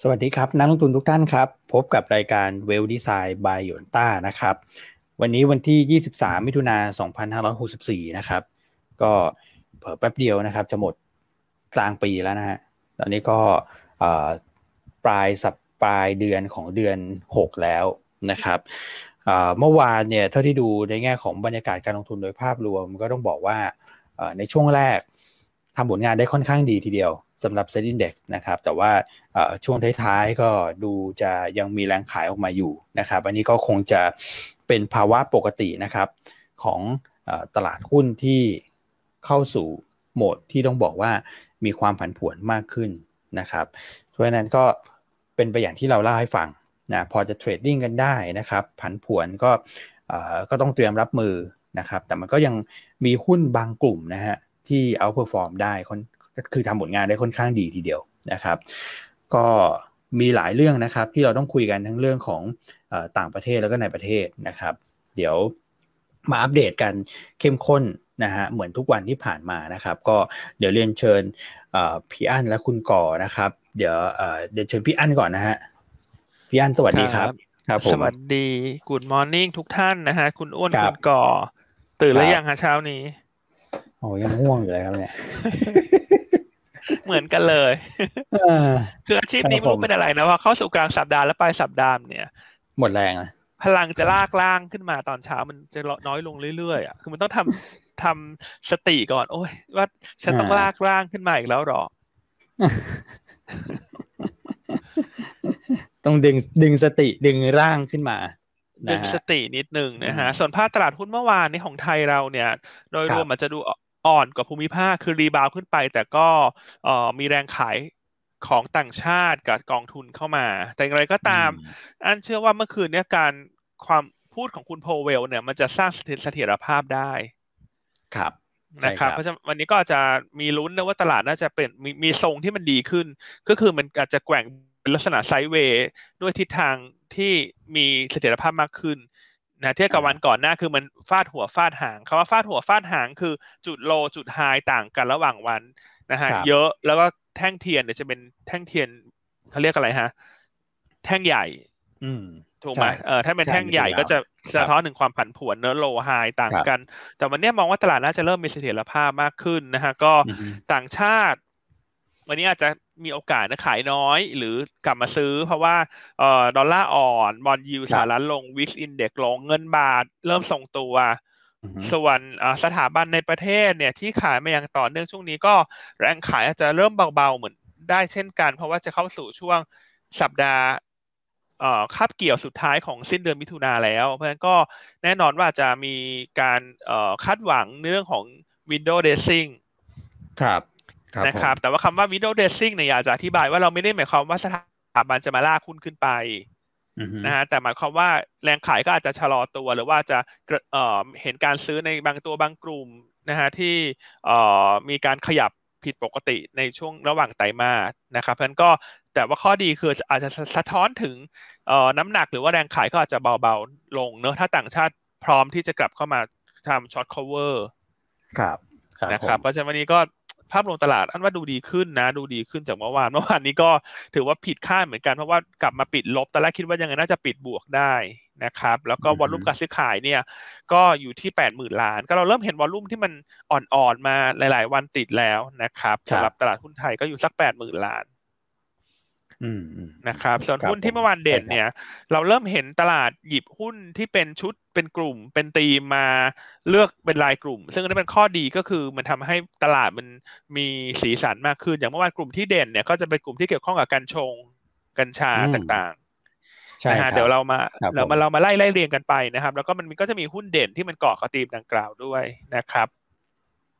สวัสดีครับ นักลงทุนทุกท่านครับ พบกับรายการ Well Design by ยนต้านะครับ วันนี้วันที่ 23 มิถุนา2564 นะครับ ก็เพิ่แป๊บเดียวนะครับ จะหมดกลางปีแล้วนะฮะตอนนี้ก็ปลายสัปปลายเดือนของเดือน 6 แล้วนะครับเมื่อวานเนี่ยเท่าที่ดูในแง่ของบรรยากาศการลงทุนโดยภาพรวม ก็ต้องบอกว่าในช่วงแรกทำผลงานได้ค่อนข้างดีทีเดียว สำหรับ Set Index นะครับ แต่ว่าช่วงท้ายๆก็ดูจะยังมีแรงขายออกมาอยู่นะครับ อันนี้ก็คงจะเป็นภาวะปกตินะครับของตลาดหุ้นที่เข้าสู่โหมดที่ต้องบอกว่ามีความผันผวนมากขึ้นนะครับ เพราะฉะนั้นก็เป็นไปอย่างที่เราเล่าให้ฟังนะพอจะเทรดดิ้งกันได้นะครับ ผันผวนก็ก็ต้องเตรียมรับมือนะครับ แต่มันก็ยังมีหุ้นบางกลุ่มนะฮะที่ outperform ได้ คือทำผลงานได้ค่อนข้างดีทีเดียวนะครับ ก็มีหลายเรื่องนะครับ ที่เราต้องคุยกันทั้งเรื่องของอต่างประเทศแล้วก็ในประเทศนะครับ เดี๋ยวมาอัปเดตกันเข้มข้นนะฮะเหมือนทุกวันที่ผ่านมานะครับ ก็เดี๋ยวเรียนเชิญพี่อั้นและคุณก่อนะครับ เดี๋ยวเดี๋ยวเชิญพี่อั้นก่อนนะฮะพี่อั้นสวัสดีครับครับสวัสดีกูดมอร์นิ่งทุกท่านนะฮะคุณอ้วนคุณก่อ ตื่นแล้วยังฮะเช้านี้โอ้ยังง่วงอยู่เลยครับเนี่ย เหมือนกันเลยคืออาชีพนี้ไม่รู้เป็นอะไรนะว่าเข้าสู่กลางสัปดาห์แล้วปลายสัปดาห์เนี่ย หมดแรงอะพลังจะลากล่างขึ้นมาตอนเช้ามันจะน้อยลงเรื่อยๆอะคือมันต้องทำทำสติก่อน โอ้ยว่าฉันต้องลากล่างขึ้นมาอีกแล้วหรอ ต้องดึงดึงสติดึงร่างขึ้นมาดึงสตินิดนึงนะฮะ ส่วนภาคตลาดหุ้นเมื่อวานนี้ของไทยเราเนี่ย โดยรวมอาจจะดู อ่อนกว่าภูมิภาคคือรีบาวขึ้นไป แต่ก็มีแรงขายของต่างชาติกับกองทุนเข้ามา แต่อย่างไรก็ตาม อันเชื่อว่าเมื่อคืนนี้การความพูดของคุณโพเวลเนี่ย มันจะสร้างเสถียรภาพได้ ครับนะครับเพราะฉะนั้นวันนี้ก็อาจจะมีลุ้นนะว่าตลาดน่าจะเป็นมีมีทรงที่มันดีขึ้น ก็คือมันอาจจะแกว่งเป็นลักษณะไซด์เวย์ด้วยทิศทางที่มีเสถียรภาพมากขึ้น นะเทียบกับวันก่อนหน้าคือมันฟาดหัวฟาดหางคาว่าฟาดหัวฟาดหางคือจุดโลจุดไฮต่างกันระหว่างวันนะฮะเยอะแล้วก็แท่งเทียนเนี่ยจะเป็นแท่งเทียนเขาเรียกอะไรฮะ แท่งใหญ่ อืมถูกไหมเออถ้าเป็นแท่งใหญ่ก็จะสะท้อนถึงความผันผวนเนื้อโลไฮต่างกัน แต่วันนี้มองว่าตลาดน่าจะเริ่มมีเสถียรภาพมากขึ้นนะฮะก็ต่างชาติ วันนี้อาจจะ มีโอกาสนะขายน้อย หรือกลับมาซื้อ เพราะว่าเอ่อดอลลาร์อ่อน bond yield สหรัฐลง VIX index ลงเงินบาท เริ่มทรงตัว ส่วนสถาบันในประเทศเนี่ยที่ขายมาอย่างต่อเนื่องช่วงนี้ก็แรงขายอาจจะเริ่มเบาๆเหมือนได้เช่นกัน เพราะว่าจะเข้าสู่ช่วงสัปดาห์เอ่อคาบเกี่ยวสุดท้ายของสิ้นเดือนมิถุนาแล้ว เพราะฉะนั้นก็แน่นอนว่าจะมีการเอ่อคาดหวังในเรื่องของ window dressing ครับ นะครับ แต่ว่าคำว่า window dressing เนี่ยอยากจะอธิบายว่าเราไม่ได้หมายความว่าสถาบันจะมาลากหุ้นขึ้นไปนะฮะแต่หมายความว่าแรงขายก็อาจจะชะลอตัวหรือว่าจะเอ่อเห็นการซื้อในบางตัวบางกลุ่มนะฮะที่เอ่อมีการขยับผิดปกติในช่วงระหว่างไตรมาสนะครับเพราะนั้นก็แต่ว่าข้อดีคืออาจจะสะท้อนถึงเอ่อน้ำหนักหรือว่าแรงขายก็อาจจะเบาๆลงเนอะถ้าต่างชาติพร้อมที่จะกลับเข้ามาทำ short cover ครับนะครับเพราะฉะนั้นวันนี้ก็ ภาพรวมตลาดอั้นว่าดูดีขึ้นนะ ดูดีขึ้นจากเมื่อวานเมื่อวานนี้ก็ถือว่าผิดคาดเหมือนกันเพราะว่ากลับมาปิดลบตอนแรกคิดว่ายังไงน่าจะปิดบวกได้นะครับ แล้วก็ volume การซื้อขายเนี่ย ก็อยู่ที่แปดหมื่นล้าน ก็เราเริ่มเห็น volume ที่มันอ่อนๆมาหลาย ๆ วันติดแล้วนะครับสำหรับตลาดหุ้นไทยก็อยู่สักแปดหมื่นล้าน นะครับ ส่วนหุ้นที่เมื่อวานเด่นเนี่ย เราเริ่มเห็นตลาดหยิบหุ้นที่เป็นชุดเป็นกลุ่ม เป็นตีมมาเลือกเป็นรายกลุ่ม ซึ่งนี่เป็นข้อดีก็คือมันทำให้ตลาดมันมีสีสันมากขึ้น อย่างเมื่อวานกลุ่มที่เด่นเนี่ยก็จะเป็นกลุ่มที่เกี่ยวข้องกับการชงกัญชาต่างๆนะฮะเดี๋ยวเรามาเรามาเรามาไล่ไล่เรียงกันไปนะครับ แล้วก็มันก็จะมีหุ้นเด่นที่มันเกาะกระตีมดังกล่าวด้วยนะครับ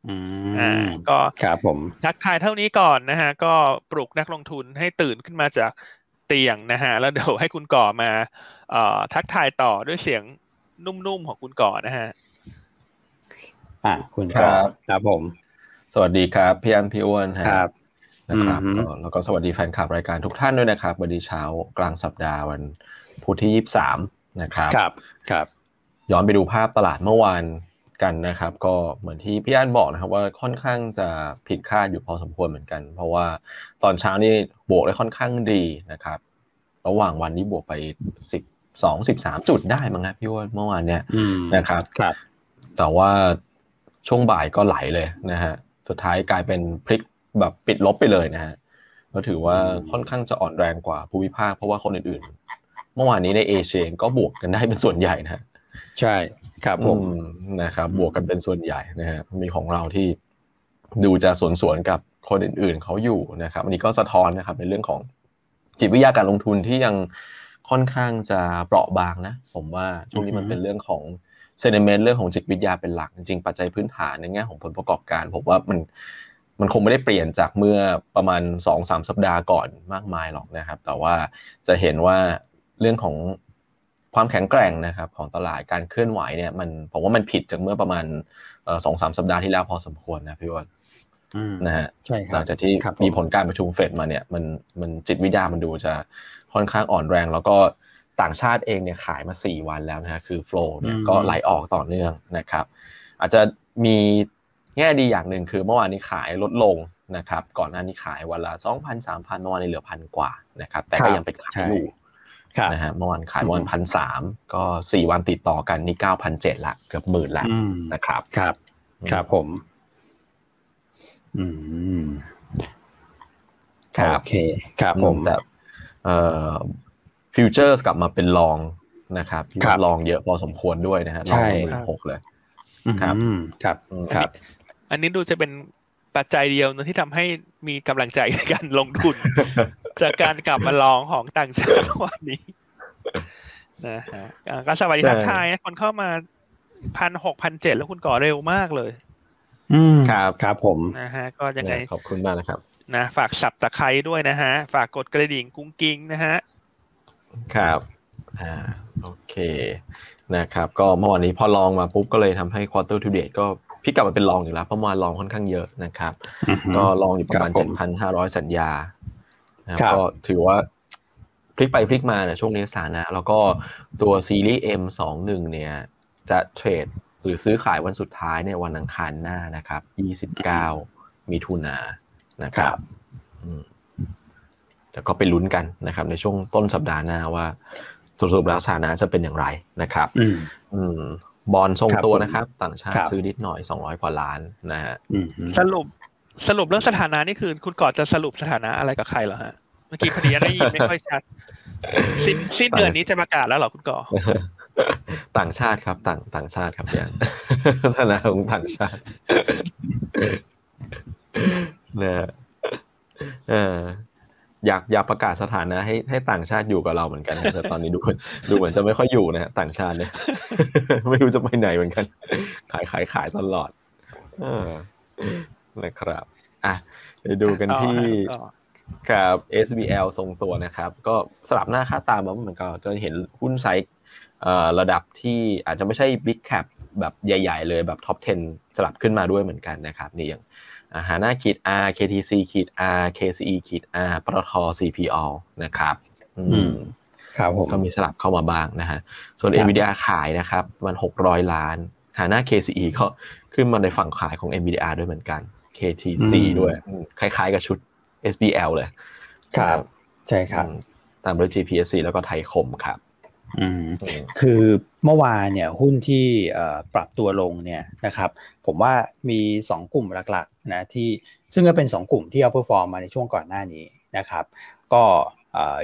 อ่าก็ครับผมทักทายเท่านี้ก่อนนะฮะ ก็ปลุกนักลงทุนให้ตื่นขึ้นมาจากเตียงนะฮะ แล้วเดี๋ยวให้คุณก่อมาเอ่อทักทายต่อด้วยเสียงนุ่มๆของคุณก่อนะฮะอ่าคุณก่อครับผม สวัสดีครับพี่อันพี่อ้วนครับนะครับแล้วก็สวัสดีแฟนคลับรายการทุกท่านด้วยนะครับ วันนี้เช้ากลางสัปดาห์วันพุธที่ยี่สิบสามนะครับครับครับ ย้อนไปดูภาพตลาดเมื่อวาน กันนะครับ ก็เหมือนที่พี่อันบอกนะครับ ว่าค่อนข้างจะผิดคาดอยู่พอสมควรเหมือนกัน เพราะว่าตอนเช้านี่บวกได้ค่อนข้างดีนะครับ ระหว่างวันนี้บวกไปสิบสองสิบสามจุดได้มั้งครับพี่ว่าเมื่อวานเนี่ยนะครับครับ แต่ว่าช่วงบ่ายก็ไหลเลยนะฮะสุดท้ายกลายเป็นพลิกแบบปิดลบไปเลยนะฮะก็ถือว่าค่อนข้างจะอ่อนแรงกว่าภูมิภาคเพราะว่าคนอื่นๆ เมื่อวานนี้ในเอเชียก็บวกกันได้เป็นส่วนใหญ่นะใช่ ครับผมนะครับ บวกกันเป็นส่วนใหญ่นะฮะมีของเราที่ดูจะสวนสวนกับคนอื่นๆเขาอยู่นะครับอันนี้ก็สะท้อนนะครับในเรื่องของจิตวิทยาการลงทุนที่ยังค่อนข้างจะเปราะบางนะ ผมว่าช่วงนี้มันเป็นเรื่องของเซนิเมนต์เรื่องของจิตวิทยาเป็นหลัก จริงๆ ปัจจัยพื้นฐานในแง่ของผลประกอบการผมว่ามันมันคงไม่ได้เปลี่ยนจากเมื่อประมาณสองสามสัปดาห์ก่อนมากมายหรอกนะครับ แต่ว่าจะเห็นว่าเรื่องของ ความแข็งแกร่งนะครับของตลาดการเคลื่อนไหวเนี่ยมันผมว่ามันผิดจากเมื่อประมาณสองสามสัปดาห์ที่แล้วพอสมควรนะพี่วอนนะฮะหลังจากที่มีผลการประชุมเฟดมาเนี่ยมันมันจิตวิทยามันดูจะค่อนข้างอ่อนแรง แล้วก็ต่างชาติเองเนี่ยขายมา4วันแล้วนะฮะคือโฟล์เนี่ยก็ไหลออกต่อเนื่องนะครับ อาจจะมีแง่ดีอย่างหนึ่งคือเมื่อวานนี้ขายลดลงนะครับ ก่อนหน้านี้ขายวันละสองพันสามพันเมื่อวานนี้เหลือพันกว่านะครับ แต่ก็ยังเป็นขายอยู่ นะฮะเมื่อวานขายเมื่อวานพันสามก็สี่วันติดต่อกันนี่เก้าพันเจ็ดละเกือบหมื่นละนะครับครับ ครับผม อืมโอเคครับผมแต่เอ่อฟิวเจอร์กลับมาเป็นลองนะครับที่ลองเยอะพอสมควรด้วยนะฮะลองหมื่นหกเลย ครับครับครับ อันนี้ดูจะเป็น ปัจจัยเดียวนะที่ทำให้มีกำลังใจในการลงทุน จากการกลับมาลองของต่างชาติวันนี้นะฮะก็สวัสดีทักทายนะคนเข้ามาพันหกพันเจ็ดแล้วคุณก่อเร็วมากเลย อืมครับครับผมนะฮะ ก็ยังไงขอบคุณมากนะครับนะฝากสับตะไคร้ด้วยนะฮะ ฝากกดกระดิ่งกุ้งกิ้งนะฮะ ครับอ่าโอเคนะครับ ก็เมื่อวานนี้พอลองมาปุ๊บก็เลยทำให้ quarter to date ก็ พี่กลับมาเป็นลองอีกแล้วเพราะมาลองค่อนข้างเยอะนะครับ ก็ลองอยู่ประมาณเจ็ดพันห้าร้อยสัญญาก็ถือว่าพลิกไปพลิกมาในช่วงนี้สถานะ แล้วก็ตัวซีรีส์ M สองหนึ่งเนี่ยจะเทรดหรือซื้อขายวันสุดท้ายในวันอังคารหน้านะครับยี่สิบเก้ามีทุนานะครับแล้วก็ไปลุ้นกันนะครับ ในช่วงต้นสัปดาห์หน้าว่าสรุปแล้วสถานะจะเป็นอย่างไรนะครับ อืม บอลทรงตัวนะครับ ต่างชาติซื้อนิดหน่อยสองร้อยกว่าล้านนะฮะสรุปสรุปเรื่องสถานะนี่คือ คุณก่อนจะสรุปสถานะอะไรกับใครเหรอฮะเมื่อกี้พอดีได้ยินไม่ค่อยชัดสิ้นสิ้นเดือนนี้จะประกาศแล้วเหรอคุณก่อต่างชาติครับ ต่างต่างชาติครับเนี่ยสถานะของต่างชาติเนี่ยเออ อยากอยากประกาศสถานะให้ให้ต่างชาติอยู่กับเราเหมือนกันแต่ตอนนี้ดูดูเหมือนจะไม่ค่อยอยู่นะต่างชาติเนี่ยไม่รู้จะไปไหนเหมือนกัน ขายขายขายตลอดอนะครับ อะไปดูกันที่กับ SBL ทรงตัวนะครับ ก็สลับหน้าค่าตามาเหมือนกันจะเห็นหุ้นไซส์ระดับที่อาจจะไม่ใช่ Big Cap แบบใหญ่ ๆ เลยแบบท็อป 10 สลับขึ้นมาด้วยเหมือนกันนะครับ นี่อย่าง หาหน้าขีด R KTC ขีด R KCE ขีด R ปตท CPO นะครับอืมครับผมก็มีสลับเข้ามาบ้างนะฮะ ส่วน NVIDIA ขายนะครับมันหกร้อยล้าน หาหน้า KCE ก็ขึ้นมาในฝั่งขายของ NVIDIA ด้วยเหมือนกัน KTC ด้วยคล้ายๆกับชุด SBL เลย ครับ ใช่ครับ ตามด้วย GPSC แล้วก็ไทยคมครับ อืม คือ เมื่อวานเนี่ยหุ้นที่ปรับตัวลงเนี่ยนะครับผมว่ามี 2 กลุ่มหลักๆนะที่ซึ่งก็เป็น 2 กลุ่มที่ outperform มาในช่วงก่อนหน้านี้นะครับก็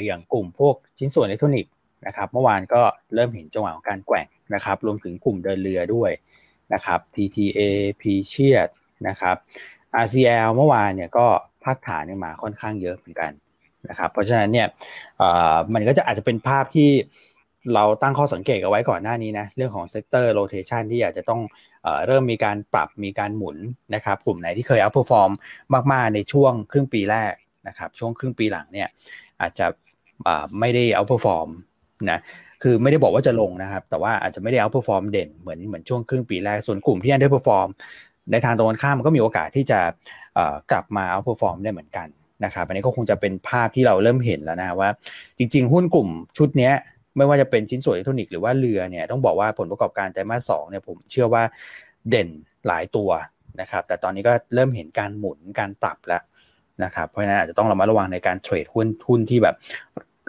อย่างกลุ่มพวกชิ้นส่วนอิเล็กทรอนิกส์นะครับเมื่อวานก็เริ่มเห็นจังหวะของการแกว่งนะครับรวมถึงกลุ่มเดินเรือด้วยนะครับ TTA Precious นะครับ RCL เมื่อวานเนี่ยก็พักฐานมาค่อนข้างเยอะเหมือนกันนะครับเพราะฉะนั้นเนี่ยมันก็จะอาจจะเป็นภาพที่ เราตั้งข้อสังเกตเอาไว้ก่อนหน้านี้นะเรื่องของ sector rotation ที่อาจจะต้องเอเริ่มมีการปรับมีการหมุนนะครับกลุ่มไหนที่เคย outperform มาก ๆ ในช่วงครึ่งปีแรกนะครับช่วงครึ่งปีหลังเนี่ยอาจจะไม่ได้ outperform นะคือไม่ได้บอกว่าจะลงนะครับ แต่ว่าอาจจะไม่ได้ outperform เด่นเหมือนเหมือนช่วงครึ่งปีแรกส่วนกลุ่มที่ underperform ในทางตรงกันข้ามมันก็มีโอกาสที่จะกลับมา outperform ได้เหมือนกันนะครับอันนี้ก็คงจะเป็นภาพที่เราเริ่มเห็นแล้วนะว่า จริง ๆ หุ้นกลุ่มชุดนี้ ไม่ว่าจะเป็นชิ้นส่วนอิเล็กทรอนิกส์หรือว่าเรือเนี่ยต้องบอกว่าผลประกอบการไตรมาสสองเนี่ยผมเชื่อว่าเด่นหลายตัวนะครับ แต่ตอนนี้ก็เริ่มเห็นการหมุนการปรับแล้วนะครับเพราะฉะนั้นอาจจะต้องระมัดระวังในการ trade หุ้นทุนที่แบบ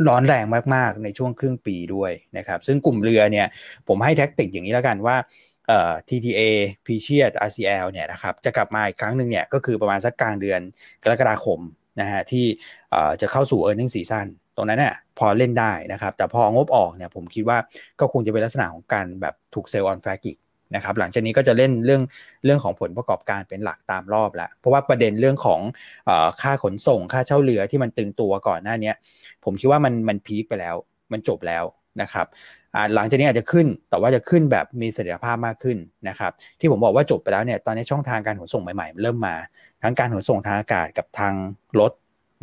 ร้อนแรงมากๆในช่วงครึ่งปีด้วยนะครับซึ่งกลุ่มเรือเนี่ยผมให้ tactic อย่างนี้แล้วกันว่าเอ่อ TTA p c i a RCL เนี่ยนะครับจะกลับมาอีกครั้งหนึ่งเนี่ยก็คือประมาณสักกลางเดือนกรกฎาคมนะฮะที่จะเข้าสู่ e a r n i n g ็ season รงนั้นเนี่ยพอเล่นได้นะครับ แต่พองบออกเนี่ยผมคิดว่าก็คงจะเป็นลักษณะของการแบบถูกเซลล์ออนแฟกิกนะครับหลังจากนี้ก็จะเล่นเรื่องเรื่องของผลประกอบการเป็นหลักตามรอบแล้วเพราะว่าประเด็นเรื่องของอค่าขนส่งค่าเช่าเรือที่มันตึงตัวก่อนหน้านี้ผมคิดว่ามันมันพีคไปแล้ว มันจบแล้วนะครับหลังจากนี้อาจจะขึ้นแต่ว่าจะขึ้นแบบมีเสถียรภาพมากขึ้นนะครับที่ผมบอกว่าจบไปแล้วเนี่ยตอนนี้ช่องทางการขนส่งใหม่ๆ เริ่มมา ทั้งการขนส่งทางอากาศกับทางรถ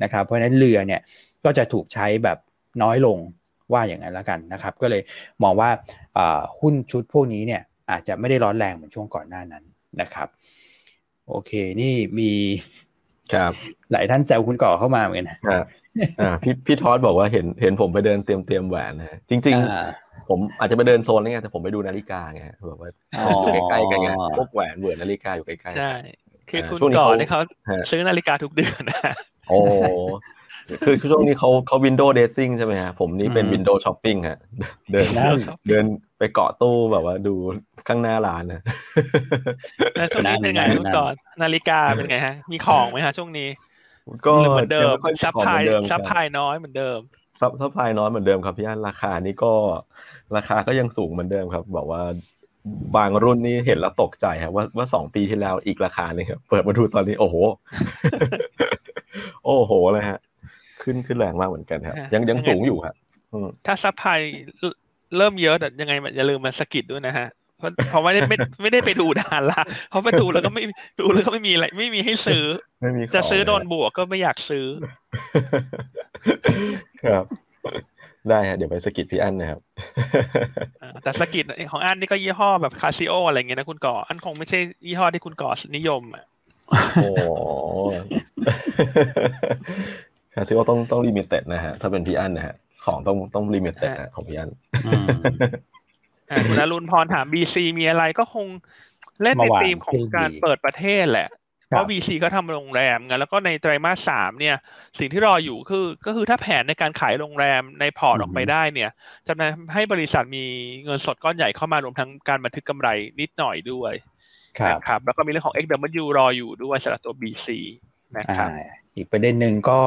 นะครับเพราะฉะนั้นเรือเนี่ยก็จะถูกใช้แบบน้อยลงว่าอย่างนั้นแล้วกันนะครับ ก็เลยมองว่าหุ้นชุดพวกนี้เนี่ยอาจจะไม่ได้ร้อนแรงเหมือนช่วงก่อนหน้านั้นนะครับ โอเคนี่มีครับหลายท่านแซวคุณก่อเข้ามาเหมือนกันครับอ่าพี่พี่ทอสบอกว่าเห็นเห็นผมไปเดินเตรียมเตรียมแหวนนะจริง ๆ ผมอาจจะไปเดินโซนนี่ไงแต่ผมไปดูนาฬิกาไงแบบว่าอยู่ใกล้ๆกันไงพวกแหวนเหมือนนาฬิกาอยู่ใกล้ๆใช่คือคุณก่อนนี่เขาซื้อนาฬิกาทุกเดือนนะ โอ้คือช่วงนี้เขาเขา window dressing ใช่ไหมฮะผมนี่เป็น window shopping ฮะเดินเดินไปเกาะตู้แบบว่าดูข้างหน้าร้านนะแล้วช่วงนี้เป็นไงคุณก่อนาฬิกาเป็นไงฮะ มีของไหมฮะช่วงนี้ ก็เหมือนเดิม supply supply น้อยเหมือนเดิมซัพ supply น้อยเหมือนเดิมครับพี่อั้นราคานี่ก็ราคาก็ยังสูงเหมือนเดิมครับ บอกว่าบางรุ่นนี่เห็นแล้วตกใจครับว่าว่าสองปีที่แล้วอีกราคาเนี่ยครับเปิดมาดูตอนนี้โอ้โห โอ้โหเลยฮะ ขึ้นขึ้นแรงมากเหมือนกันครับ ยังยังสูงอยู่ครับถ้า supplyเริ่มเยอะแต่ยังไงอย่าลืมมาสกิดด้วยนะฮะเพราะเพราะไม่ได้ไม่ไม่ได้ไปดูดานละเพราะไปดูแล้วก็ไม่ดูแล้วก็ไม่มีอะไร ไม่มีให้ซื้อจะซื้อโดนบวกก็ไม่อยากซื้อ ครับ ได้ฮะเดี๋ยวไปสกิดพี่อันนะครับแต่สกิดของอันนี่ก็ยี่ห้อแบบคาซิโออะไรเงี้ยนะคุณก่ออันคงไม่ใช่ยี่ห้อที่คุณก่อนิยมอะ โอ้คาซิโอต้องต้อง limited นะฮะ ถ้าเป็นพี่อันนะฮะ ของต้องต้อง limited ของพี่อันคุณอรุณพรถาม BC มีอะไรก็คงเล่นในธีมของการเปิดประเทศแหละ เพราะ BC เขาทำโรงแรมไงแล้วก็ในไตรมาสสามเนี่ย สิ่งที่รออยู่คือ ก็คือถ้าแผนในการขายโรงแรมในพอร์ตออกไปได้เนี่ยจะทำให้บริษัทมีเงินสดก้อนใหญ่เข้ามารวมทั้งการบันทึกกำไรนิดหน่อยด้วย ครับแล้วก็มีเรื่องของ XW รออยู่ด้วยสำหรับตัว BC นะครับอีกประเด็นหนึ่งก็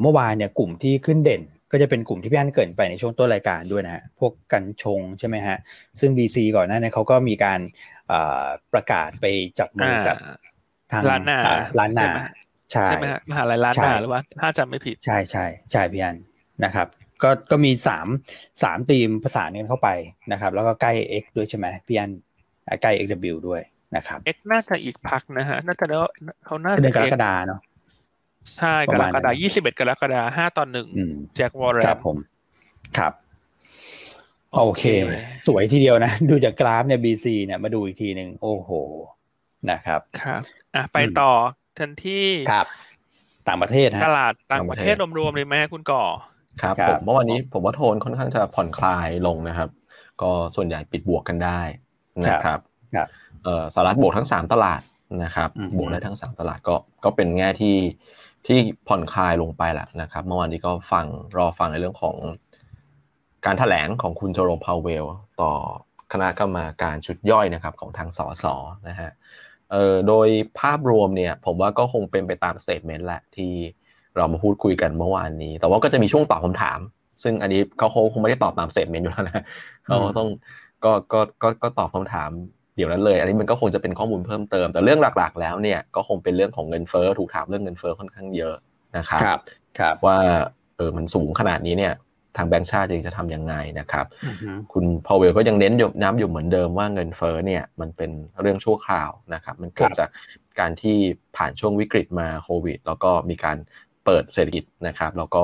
เมื่อวานเนี่ยกลุ่มที่ขึ้นเด่น ก็จะเป็นกลุ่มที่พี่อันเกิดไปในช่วงต้นรายการด้วยนะฮะพวกกันชงใช่ไหมฮะซึ่ง BC ก่อนหน้านี้เขาก็มีการประกาศไปจับมือกับทางร้านหน้าร้านหน้าใช่ใช่ไหมฮะมหาลัยร้านหน้าหรือว่าถ้าจำไม่ผิดใช่ใช่ใช่พี่อันนะครับก็ก็มีสามสามทีมประสานกันเข้าไปนะครับ แล้วก็ใกล้ X ด้วยใช่ไหมพี่อันใกล้ XW ด้วย นะครับ X น่าจะอีกพักนะฮะน่าจะแล้วเขาน่าจะเดือนกรกฎาเนาะใช่กรกฎายี่สิบเอ็ดกรกฎาห้าตอนหนึ่งแจ็ควอร์เรนครับผมครับโอเค สวยทีเดียวนะ ดูจากกราฟเนี่ยบีซีเนี่ยมาดูอีกทีหนึ่งโอ้โหนะครับครับ อะไปต่อทันที่ครับ ต่างประเทศตลาดต่างประเทศรวมๆเลยไหมคุณก่อครับผมเมื่อวันนี้ผมว่าโทนค่อนข้างจะผ่อนคลายลงนะครับ ก็ส่วนใหญ่ปิดบวกกันได้นะครับครับเอ่อ สหรัฐบวกทั้งสามตลาดนะครับบวกได้ทั้งสามตลาดก็ก็เป็นแง่ที่ที่ผ่อนคลายลงไปแหละนะครับเมื่อวานนี้ก็ฟังรอฟังในเรื่องของการถแถลงของคุณเจอโรม พาวเวล ต่อคณะกรรมาการชุดย่อยนะครับของทางสสนะฮะเอ่อโดยภาพรวมเนี่ยผมว่าก็คงเป็นไปตาม statement แหละที่เรามาพูดคุยกันเมื่อวานนี้ แต่ว่าก็จะมีช่วงตอบคำถาม ซึ่งอันนี้เขาคงไม่ได้ตอบตาม statement อยู่แล้วนะเขาต้องก็ก็ก็ก็ตอบคำถาม เดี๋ยวนั้นเลย อันนี้มันก็คงจะเป็นข้อมูลเพิ่มเติม แต่เรื่องหลักๆ แล้วเนี่ยก็คงเป็นเรื่องของเงินเฟ้อถูกถามเรื่องเงินเฟ้อค่อนข้างเยอะนะครับครับ ครับว่าเออมันสูงขนาดนี้เนี่ยทางแบงก์ชาติจะทำยังไงนะครับ คุณพอเวลก็ยังเน้นย้ำอยู่เหมือนเดิมว่าเงินเฟ้อเนี่ยมันเป็นเรื่องชั่วคราวนะครับ มันเกิดจากการที่ผ่านช่วงวิกฤตมาโควิด แล้วก็มีการ เปิดเศรษฐกิจนะครับแล้วก็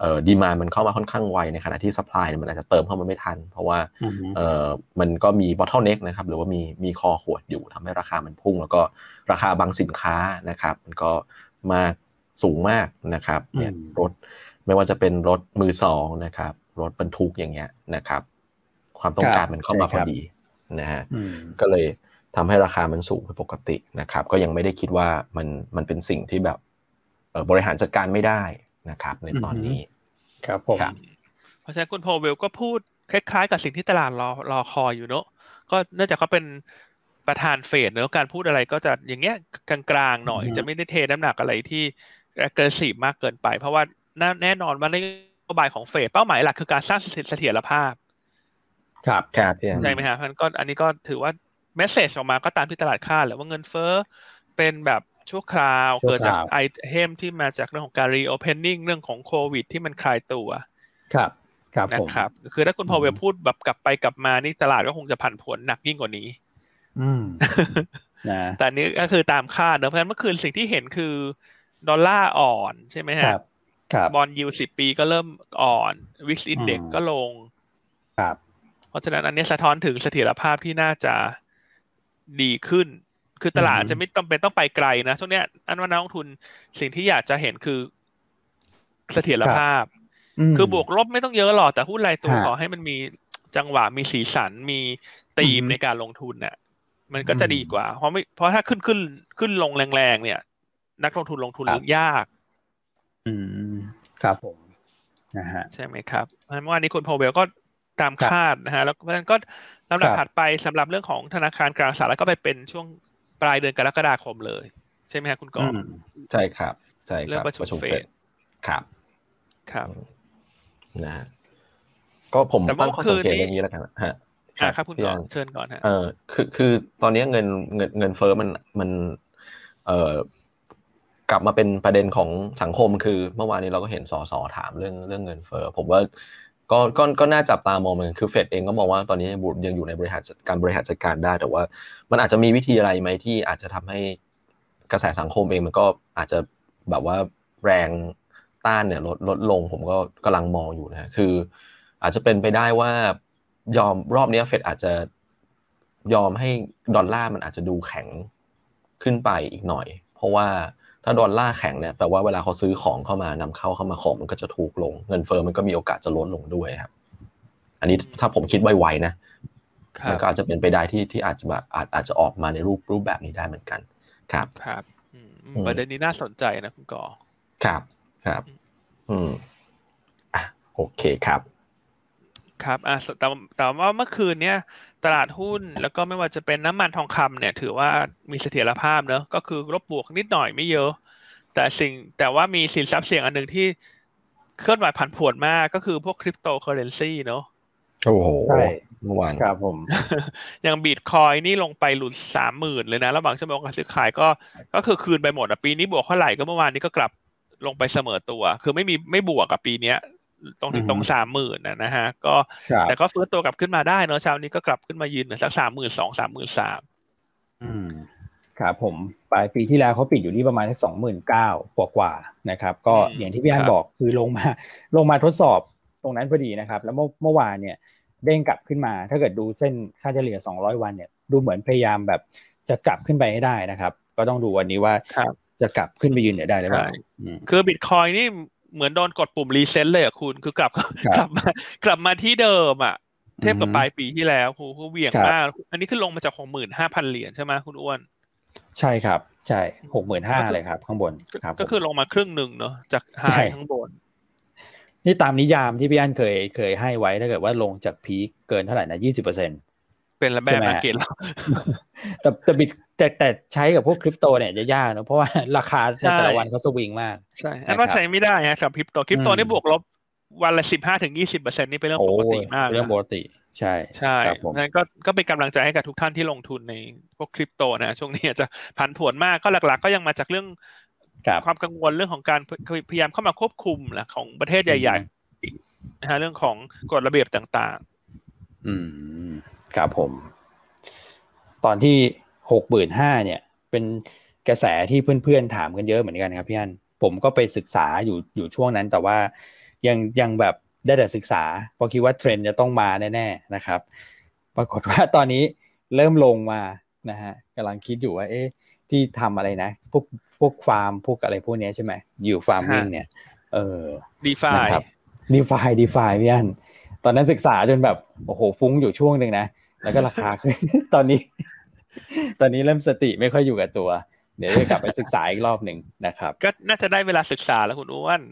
เอ่อ demand มันเข้ามาค่อนข้างไวในขณะที่ supply มันอาจจะเติมเข้ามาไม่ทัน เพราะว่าเอ่อมันก็มี bottleneck นะครับหรือว่ามีมีคอขวดอยู่ทำให้ราคามันพุ่ง แล้วก็ราคาบางสินค้านะครับมันก็มากสูงมากนะครับเนี่ยรถไม่ว่าจะเป็นรถมือสองนะครับรถบรรทุกอย่างเงี้ยนะครับ ความต้องการมันเข้ามาพอดีนะฮะก็เลยทำให้ราคามันสูงผิดปกตินะครับ ก็ยังไม่ได้คิดว่ามันมันเป็นสิ่งที่แบบ บริหารจัดการไม่ได้นะครับ ในตอนนี้ครับผมเพราะฉะนั้นคุณโพเวลก็พูดคล้ายๆ กับสิ่งที่ตลาดรอรอคอยอยู่เนอะก็เนื่องจากเขาเป็นประธานเฟดเนอะการพูดอะไรก็จะอย่างเงี้ยกลางๆหน่อยจะไม่ได้เทน้ำหนักอะไรที่เกินสีมากเกินไป เพราะว่าแน่นอนว่านโยบายของเฟดเป้าหมายหลักคือการสร้างเสถียรภาพ ครับครับใช่ไหมฮะพันก็อันนี้ก็ถือว่าmessage ออกมาก็ตามที่ตลาดคาดแหละว่าเงินเฟ้อเป็นแบบ ชั่วคราวเกิดจาก item ที่มาจากเรื่องของการ reopening เรื่องของโควิด ที่มันคลายตัว ครับครับนะครับคือถ้าคุณพอเวลพูดแบบกลับไปกลับมานี่ตลาดก็คงจะผันผวนหนักยิ่งกว่านี้ อืมนะแต่นี้ก็คือตามคาดเนอะเพราะฉะนั้นเมื่อคืนสิ่งที่เห็นคือดอลลาร์อ่อนใช่ไหมฮะครับ bond yield สิบปีก็เริ่มอ่อน VIX index ก็ลง ครับ เพราะฉะนั้นอันนี้สะท้อนถึงเสถียรภาพที่น่าจะดีขึ้น คือตลาดจะไม่ต้องเป็นต้องไปไกลนะช่วงนี้อันว่านักลงทุนสิ่งที่อยากจะเห็นคือเสถียรภาพ คือบวกลบไม่ต้องเยอะหรอกแต่หุ้นรายตัวขอให้มันมีจังหวะมีสีสันมีตีมในการลงทุนเนี่ยมันก็จะดีกว่า เพราะไม่เพราะถ้าขึ้นขึ้นขึ้นลงแรงๆเนี่ย นักลงทุนลงทุนยาก อืมครับผมนะฮะใช่ไหมครับเมื่อวานนี้คุณพอเวลก็ตามคาดนะฮะ แล้วเพราะฉะนั้นก็ลำดับถัดไปสำหรับเรื่องของธนาคารกลางสหรัฐก็ไปเป็นช่วง ปลายเดือนกรกฎาคมเลย ใช่ไหมครับคุณกอใช่ครับ ใช่เรื่องประชุมเฟดครับ ครับนะก็ผมตั้งข้อสังเกตอย่างนี้แล้วกันฮะครับคุณกอเชิญก่อนฮะเออคือคือตอนนี้เงินเงินเงินเฟ้อมันมันเอ่อกลับมาเป็นประเด็นของสังคมคือเมื่อวานนี้เราก็เห็นสสถามเรื่องเรื่องเงินเฟ้อผมว่า ก็ก็ก็น่าจับตามองเหมือนคือเฟดเองก็มองว่าตอนนี้ยังอยู่ในบริหารการบริหารจัดการได้ แต่ว่า มันอาจจะมีวิธีอะไรไหมที่อาจจะทำให้กระแสสังคมเองมันก็อาจจะแบบว่าแรงต้านเนี่ยลดลดลงผมก็กำลังมองอยู่นะคือ อาจจะเป็นไปได้ว่ายอมรอบนี้เฟดอาจจะยอมให้ดอลลาร์มันอาจจะดูแข็งขึ้นไปอีกหน่อย เพราะว่า ถ้าดอลลาร์แข็งเนี่ยแปลว่าเวลาเขาซื้อของเข้ามานำเข้าเข้ามาของมันก็จะถูกลง เงินเฟอ้อมันก็มีโอกาสจะลดลงด้วยครับ อันนี้ถ้าผมคิดไวๆนะมันก็อาจจะเป็นไปได้ที่ที่อาจจะแบบอาจอาจจะออกมาในรูปรูปแบบนี้ได้เหมือนกันครับครับประเด็นนี้น่าสนใจนะคุณกอครับครับ อืมอะโอเคครับ ครับอะแต่แต่ว่าเมื่อคืนเนี้ย ตลาดหุ้นแล้วก็ไม่ว่าจะเป็นน้ำมันทองคำเนี่ย ถือว่ามีเสถียรภาพเนอะก็คือลบบวกนิดหน่อยไม่เยอะ แต่สิ่งแต่ว่ามีสินทรัพย์เสี่ยงอันหนึ่งที่เคลื่อนไหวผันผวนมากก็คือพวกคริปโตเคอเรนซีเนอะโอ้โหใช่เมื่อวานครับผมอย่างบิตคอยน์นี่ลงไปหลุดสามหมื่นเลยนะแล้วบางชั่วโมงการซื้อขายก็ก็คือคืนไปหมดอะปีนี้บวกเท่าไหร่ก็เมื่อวานนี้ก็กลับลงไปเสมอตัว คือไม่มีไม่บวกกับปีเนี้ย ตรงถึงตรงสามหมื่นนะฮะ ก็แต่ก็ฟื้นตัวกลับขึ้นมาได้เนอะเช้านี้ก็กลับขึ้นมายืนสักสามหมื่นสองสามหมื่นสามอืมครับผมปลายปีที่แล้วเขาปิดอยู่ที่ประมาณสักสองหมื่นเก้ากว่ากว่านะครับ ก็อย่างที่พี่อันบอกคือลงมาลงมาทดสอบตรงนั้นพอดีนะครับ แล้วเมื่อเมื่อวานเนี่ยเด้งกลับขึ้นมา ถ้าเกิดดูเส้นค่าเฉลี่ยสองร้อยวันเนี่ยดูเหมือนพยายามแบบจะกลับขึ้นไปให้ได้นะครับ ก็ต้องดูวันนี้ว่าจะกลับขึ้นไปยืนเนี่ยได้หรือเปล่าคือบิตคอยน์นี่ เหมือนโดนกดปุ่ม reset เลยอะคุณคือกลับกลับมากลับมาที่เดิมอะ เทียบกับปลายปีที่แล้วคือเขาเหวี่ยงมาก อันนี้ขึ้นลงมาจากหกหมื่นห้าพันเหรียญใช่ไหมคุณอ้วน ใช่ครับ ใช่หกหมื่นห้าเลยครับข้างบนครับก็คือลงมาครึ่งหนึ่งเนาะจาก high ข้างบน นี่ตามนิยามที่พี่อันเคยเคยให้ไว้ถ้าเกิดว่าลงจาก peakเกินเท่าไหร่นะยี่สิบเปอร์เซ็น เป็นระแบบมาเก็ตแล้วแต่แต่บิตแต่แต่ใช้กับพวกคริปโตเนี่ยจะยากนะเพราะว่าราคาในแต่ละวันเขาสวิงมาก ใช่อันว่าใช้ไม่ได้ฮะกับคริปโตคริปโตนี่บวกลบวันละสิบห้าถึงยี่สิบเปอร์เซ็นนี่เป็นเรื่องปกติมากเรื่องปกติ ใช่ใช่นั้นก็ก็เป็นกำลังใจให้กับทุกท่านที่ลงทุนในพวกคริปโตนะช่วงนี้จะผันผวนมากก็หลัก ๆ ก็ยังมาจากเรื่องความกังวลเรื่องของการพยายามเข้ามาควบคุมนะของประเทศใหญ่ๆนะฮะเรื่องของกฎระเบียบต่าง ๆ อืม ครับผม ตอนที่หกหมื่นห้าเนี่ย เป็นกระแสที่เพื่อนๆถามกันเยอะเหมือนกันครับพี่อันผมก็ไปศึกษาอยู่อยู่ช่วงนั้น แต่ว่ายังยังแบบได้แต่ศึกษาเพราะคิดว่าเทรนด์จะต้องมาแน่ๆนะครับ ปรากฏว่าตอนนี้เริ่มลงมานะฮะกำลังคิดอยู่ว่า เอ๊ะที่ทำอะไรนะพวกพวกฟาร์มพวกอะไรพวกนี้ใช่ไหมอยู่ farming เนี่ย เออ DeFi DeFi DeFi พี่อันต อนนั้นศึกษาจนแบบโอ้โหฟุ้งอยู่ช่วงหนึ่งนะแล้วก็ราคาขึ้นตอนนี้ ตอนนี้เริ่มสติไม่ค่อยอยู่กับตัว เดี๋ยวจะกลับไปศึกษาอีกรอบหนึ่งนะครับ ก็น่าจะได้เวลาศึกษาแล้วคุณอ้วน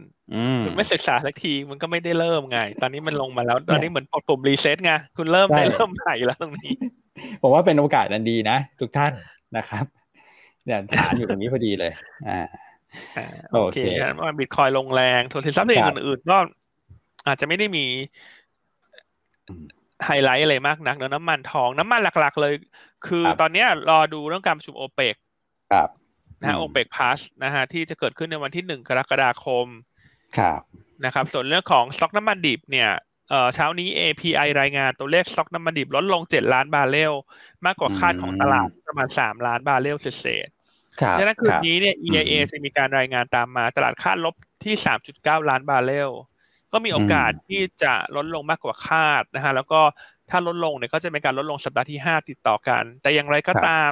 คุณไม่ศึกษาสักทีมันก็ไม่ได้เริ่มไง ตอนนี้มันลงมาแล้ว ตอนนี้เหมือนกดปุ่ม reset ไงคุณเริ่มได้เริ่มใหม่แล้วตรงนี้ ผมว่าเป็นโอกาสอันดีนะทุกท่านนะครับเนี่ยฐานอยู่ตรงนี้พอดีเลยอ่าโอเคว่าบิตคอยน์ลงแรงส่วนสินทรัพย์อื่นๆก็อาจจะไม่ได้มี ไฮไลท์อะไรมากนักเนอะน้ำมันทองน้ำมันหลักๆเลย คือตอนนี้รอดูเรื่องการประชุมโอเปกครับนะโอเปก plus นะฮะที่จะเกิดขึ้นในวันที่หนึ่งกรกฎาคมครับนะครับ ส่วนเรื่องของสต็อกน้ำมันดิบเนี่ยเอ่อเช้านี้ API รายงานตัวเลขสต็อกน้ำมันดิบลดลงเจ็ดล้านบาร์เรลมากกว่าคาดของตลาดประมาณสามล้านบาร์เรลเศษดังนั้นคืนนี้เนี่ย EIA จะมีการรายงานตามมาตลาดคาดลบที่สามจุดเก้าล้านบาร์เรล ก็มีโอกาสที่จะลดลงมากกว่าคาดนะฮะแล้วก็ถ้าลดลงเนี่ยก็จะเป็นการลดลงสัปดาห์ที่ห้าติดต่อกัน แต่อย่างไรก็ตาม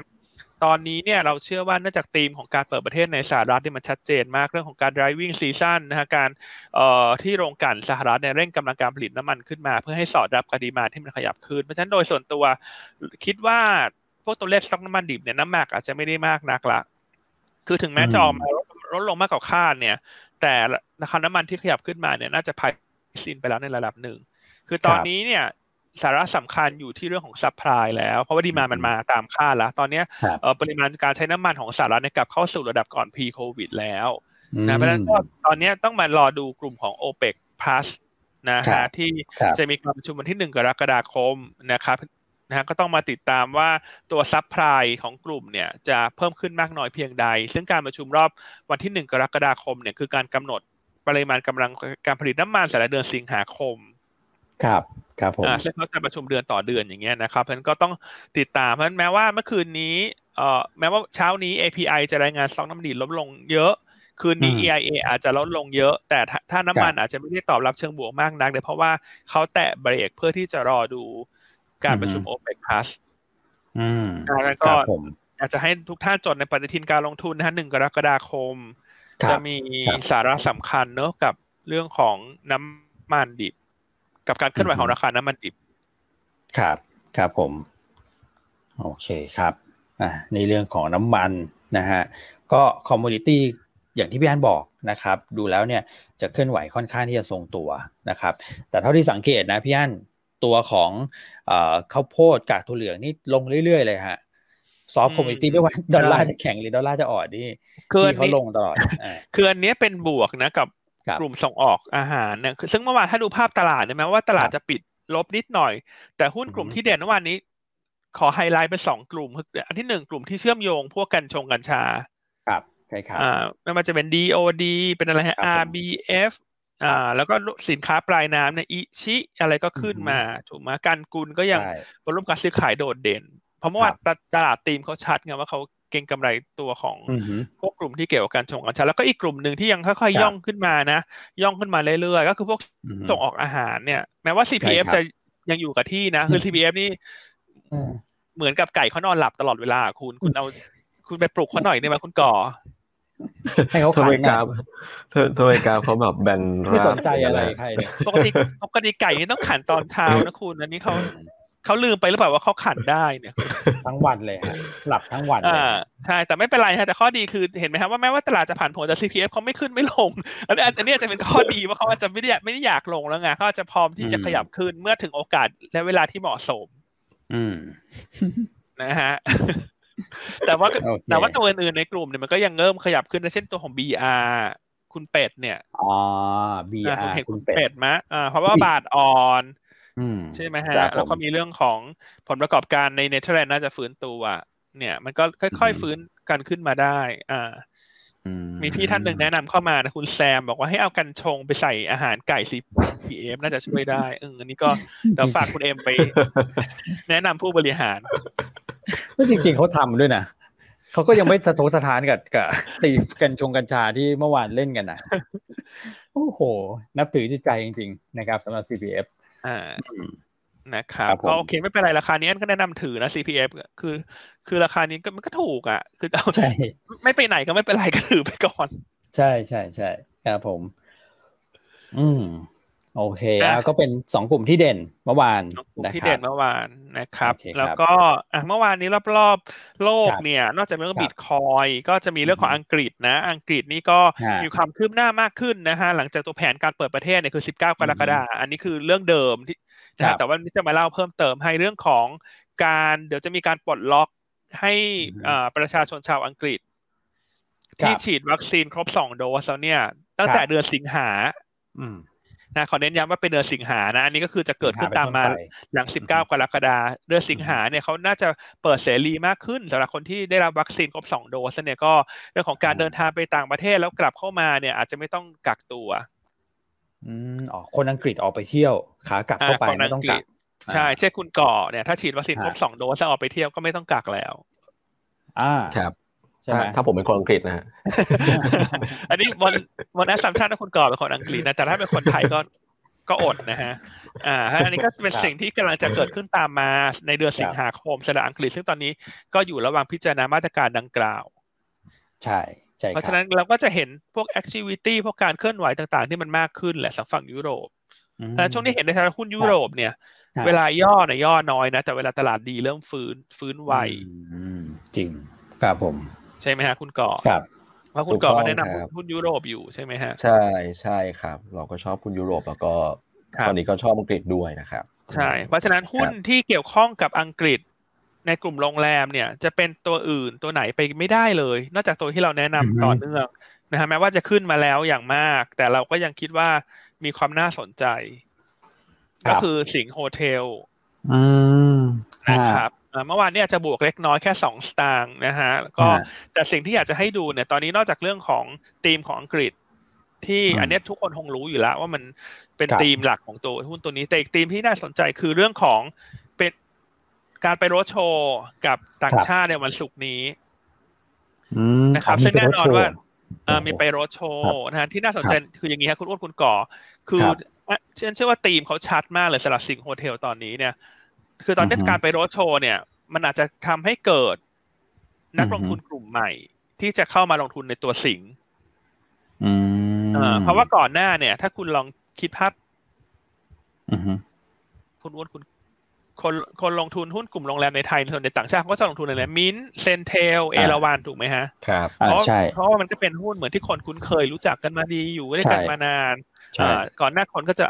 ตอนนี้เนี่ยเราเชื่อว่าเนื่องจากธีมของการเปิดประเทศในสหรัฐที่มันชัดเจนมากเรื่องของการ driving season นะฮะการเอ่อที่โรงกลั่นสหรัฐเนี่ยเร่งกำลังการผลิตน้ำมันขึ้นมา เพื่อให้สอดรับกับ demand ที่มันขยับขึ้น เพราะฉะนั้นโดยส่วนตัวคิดว่าพวกตัวเลขสต็อกน้ำมันดิบเนี่ยน้ำหนักอาจจะไม่ได้มากนักละคือถึงแม้จะออกมาลดลงมากกว่าคาดเนี่ย แต่ราคาน้ำมันที่ขยับขึ้นมาเนี่ยน่าจะ price in ไปแล้วในระดับหนึ่ง คือตอนนี้เนี่ยสาระสำคัญอยู่ที่เรื่องของ supply แล้ว เพราะว่า demand มันมาตามคาดแล้ว ตอนนี้ปริมาณการใช้น้ำมันของสหรัฐในกลับเข้าสู่ระดับก่อน pre covid แล้วนะเพราะฉะนั้นก็ตอนนี้ต้องมารอดูกลุ่มของ OPEC plus นะฮะที่จะมีการประชุมวันที่หนึ่งกรกฎาคมนะครับ นะฮะก็ต้องมาติดตามว่าตัวซับพลายของกลุ่มเนี่ยจะเพิ่มขึ้นมากน้อยเพียงใด ซึ่งการประชุมรอบวันที่หนึ่งกรกฎาคมเนี่ยคือการกำหนดปริมาณกำลังการผลิตน้ำมันแต่ละเดือนสิงหาคม ครับครับผมซึ่งเขาจะประชุมเดือนต่อเดือนอย่างเงี้ยนะครับเพราะฉะนั้นก็ต้องติดตามเพราะฉะนั้นแม้ว่าเมื่อคืนนี้เอ่อแม้ว่าเช้านี้ API จะรายงานซองน้ำมันดีลดลงเยอะ คืนนี้ EIA อาจจะลดลงเยอะ แต่ถ้าน้ำมันอาจจะไม่ได้ตอบรับเชิงบวกมากนักเลยเพราะว่าเขาแตะเบรกเพื่อที่จะรอดู การประชุม OPEC Plus อืมแล้วก็อาจจะให้ทุกท่านจดในปฏิทินการลงทุนนะฮะหนึ่งกรกฎาคม จะมีสาระสำคัญเนอะกับเรื่องของน้ำมันดิบ กับการเคลื่อนไหวของราคาน้ำมันดิบ ครับ ครับผม โอเคครับ อ่าในเรื่องของน้ำมันนะฮะ ก็ commodity อย่างที่พี่อันบอกนะครับ ดูแล้วเนี่ยจะเคลื่อนไหวค่อนข้างที่จะทรงตัวนะครับ แต่เท่าที่สังเกตนะพี่อัน ตัวของข้าวโพดกากถั่วเหลืองนี่ลงเรื่อยๆเลยฮะ soft commodity ไม่ว่าดอลลาร์จะแข็งหรือดอลลาร์จะอ่อนนี่คือเขาลงตลอดคืออันนี้เป็นบวกนะกับกลุ่มส่งออกอาหารเนี่ยซึ่งเมื่อวานถ้าดูภาพตลาดเนี่ยแม้ว่าตลาดจะปิดลบนิดหน่อย แต่หุ้นกลุ่มที่เด่นเมื่อวานนี้ ขอไฮไลท์เป็นสองกลุ่ม อันที่หนึ่งกลุ่มที่เชื่อมโยงพวกกัญชงกัญชา ครับ ใช่ครับ อ่าไม่ว่าจะเป็น DOD เป็นอะไรฮะ RBF อ่าแล้วก็สินค้าปลายน้ำเนี่ยอิชิอะไรก็ขึ้นมาถูกไหมการกุลก็ยังวอลุ่มการซื้อขายโดดเด่น เพราะเมื่อวานตลาดตีมเขาชัดไงว่าเขาเก่งกำไรตัวของพวกกลุ่มที่เกี่ยวกับการส่งกัญชาแล้วก็อีกกลุ่มหนึ่งที่ยังค่อยๆย่องขึ้นมานะ ย่องขึ้นมาเรื่อยๆ ก็คือพวกส่งออกอาหารเนี่ย แม้ว่า CPF จะยังอยู่กับที่นะ คือ CPF นี่เหมือนกับไก่เขานอนหลับตลอดเวลาคุณคุณเอาคุณไปปลุกเขาหน่อยได้ไหมคุณก่อ ให้เขาขายกราฟทำไมกราฟเขาแบบแบนไม่สนใจอะไรใครเนี่ยปกติปกติไก่นี่ต้องขันตอนเช้านะคุณอันนี้เขาเขาลืมไปหรือเปล่าว่าเขาขันได้เนี่ยทั้งวันเลยฮะหลับทั้งวันอ่าใช่แต่ไม่เป็นไรฮะแต่ข้อดีคือเห็นไหมครับว่าแม้ว่าตลาดจะผ่านผลแต่ CPF เขาไม่ขึ้นไม่ลงอันนี้อันนี้จะเป็นข้อดีว่าเขาอาจจะไม่ได้ไม่ได้อยากลงแล้วไงเขาอาจจะพร้อมที่จะขยับขึ้นเมื่อถึงโอกาสและเวลาที่เหมาะสม อืมนะฮะ แต่ว่าแต่ว่าตัวอื่นๆในกลุ่มเนี่ยมันก็ยังเริ่มขยับขึ้นเช่นตัวของ BR คุณเป็ดเนี่ยอ๋อ BR คุณเป็ดมะอ่าเพราะว่าบาทอ่อนใช่ไหมฮะ แล้วก็มีเรื่องของผลประกอบการในเนเธอร์แลนด์น่าจะฟื้นตัวเนี่ยมันก็ค่อยๆฟื้นกันขึ้นมาได้ อ่ามีพี่ท่านหนึ่งแนะนำเข้ามานะคุณแซม บอกว่าให้เอากันชงไปใส่อาหารไก่ซีพีเอฟน่าจะช่วยได้เอออันนี้ก็เดี๋ยวฝากคุณเอ็มไป แนะนำผู้บริหาร จริง ๆเขาทำด้วยนะเขาก็ยังไม่สะทกสะท้านกับกับตีกันชงกัญชาที่เมื่อวานเล่นกันนะโอ้โห นับถือจิตใจจริง ๆ นะครับสำหรับ CPF อ่านะครับก็โอเคไม่เป็นไรราคานี้ก็แนะนำถือนะ CPF คือ คือราคานี้ก็มันก็ถูกอะ คือเอาใช่ไม่ไปไหนก็ไม่เป็นไรก็ถือไปก่อน ใช่ใช่ใช่ครับผม อืม โอเคอะก็เป็นสองกลุ่มที่เด่นเมื่อวานกลุ่มที่เด่นเมื่อวานนะครับ แล้วก็อะเมื่อวานนี้รอบๆโลกเนี่ย นอกจากเรื่องบิตคอยก็จะมีเรื่องของอังกฤษนะ อังกฤษนี่ก็มีความคืบหน้ามากขึ้นนะฮะหลังจากตัวแผนการเปิดประเทศเนี่ยคือ 19 กรกฎาคมอันนี้คือเรื่องเดิมที่นะแต่ว่านี้จะมาเล่าเพิ่มเติมให้เรื่องของการเดี๋ยวจะมีการปลดล็อกให้อ่าประชาชนชาวอังกฤษ ที่ฉีดวัคซีนครบสองโดสแล้วเนี่ย ตั้งแต่เดือนสิงหา นะขอเน้นย้ำว่าเป็นเดือนสิงหานะอันนี้ก็คือจะเกิดขึ้นตามมาหลัง 19 กรกฎาเดือนสิงหาเนี่ยเขาน่าจะเปิดเสรีมากขึ้นสำหรับคนที่ได้รับวัคซีนครบ 2 โดสเนี่ยก็เรื่องของการเดินทางไปต่างประเทศแล้วกลับเข้ามาเนี่ยอาจจะไม่ต้องกักตัวอืมอ๋อคนอังกฤษออกไปเที่ยวขากลับเข้าไปไม่ต้องกักใช่เช่นคุณก่อเนี่ยถ้าฉีดวัคซีนครบสองโดสแล้วออกไปเที่ยวก็ไม่ต้องกักแล้ว อ่าครับ ใช่ไหมถ้าผมเป็นคนอังกฤษนะฮะอันนี้วันวัน assumption ถ้าคุณก่อเป็นคนอังกฤษนะแต่ถ้าเป็นคนไทยก็ก็อดนะฮะ อ่า อันนี้ก็เป็นสิ่งที่กำลังจะเกิดขึ้นตามมาในเดือนสิงหาคมสำหรับอังกฤษ ซึ่งตอนนี้ก็อยู่ระหว่างพิจารณามาตรการดังกล่าว ใช่ใช่เพราะฉะนั้นเราก็จะเห็นพวกแอคทิวิตี้พวกการเคลื่อนไหวต่างๆ ที่มันมากขึ้นแหละสังฝั่งยุโรปแต่ช่วงนี้เห็นในทางหุ้นยุโรปเนี่ย เวลาย่อเนี่ยย่อน้อยนะ แต่เวลาตลาดดีเริ่มฟื้นฟื้นไวจริงครับผม ใช่ไหมฮะคุณก่อครับเพราะคุณก่อก็แนะนำหุ้นยุโรปอยู่ใช่ไหมฮะ ใช่ใช่ครับ เราก็ชอบหุ้นยุโรปแล้วก็ตอนนี้ก็ชอบอังกฤษด้วยนะครับ ใช่ เพราะฉะนั้นหุ้นที่เกี่ยวข้องกับอังกฤษในกลุ่มโรงแรมเนี่ย จะเป็นตัวอื่นตัวไหนไปไม่ได้เลย นอกจากตัวที่เราแนะนำต่อเนื่องนะฮะแม้ว่าจะขึ้นมาแล้วอย่างมาก แต่เราก็ยังคิดว่ามีความน่าสนใจ ก็คือสิงห์โฮเทลนะครับ เมื่อวานนี้อาจจะบวกเล็กน้อยแค่สองสตางค์นะฮะก็แต่สิ่งที่อยากจะให้ดูเนี่ยตอนนี้นอกจากเรื่องของธีมของอังกฤษ ที่อันนี้ทุกคนคงรู้อยู่แล้วว่ามันเป็นธีมหลักของตัวหุ้นตัวนี้ แต่อีกธีมที่น่าสนใจคือเรื่องของเป็นการไปรถโชว์กับต่างชาติในวันศุกร์นี้นะครับซึ่งแน่นอนว่ามีไปรถโชว์นะฮะที่น่าสนใจคืออย่างนี้ครับคุณอ้วนคุณก่อ คือเช่นเชื่อว่าธีมเขาชัดมากเลยสำหรับสิงโฮเทลตอนนี้เนี่ย คือตอนนี้การไปรถโชว์เนี่ย มันอาจจะทำให้เกิด นักลงทุนกลุ่มใหม่ ที่จะเข้ามาลงทุนในตัวสิงเพราะว่าก่อนหน้าเนี่ย ถ้าคุณลองคิดภาพคุณอ้วนคุณคนคนลงทุนหุ้นกลุ่มโรงแรมในไทยส่วนในต่างชาติก็จะลงทุนอะไร MINT CENTEL เอราวัณถูกไหมฮะครับเพราะเพราะว่ามันก็เป็นหุ้นเหมือนที่คนคุ้นเคยรู้จักกันมาดีอยู่ด้วยกันมานานก่อนหน้าคนก็จะ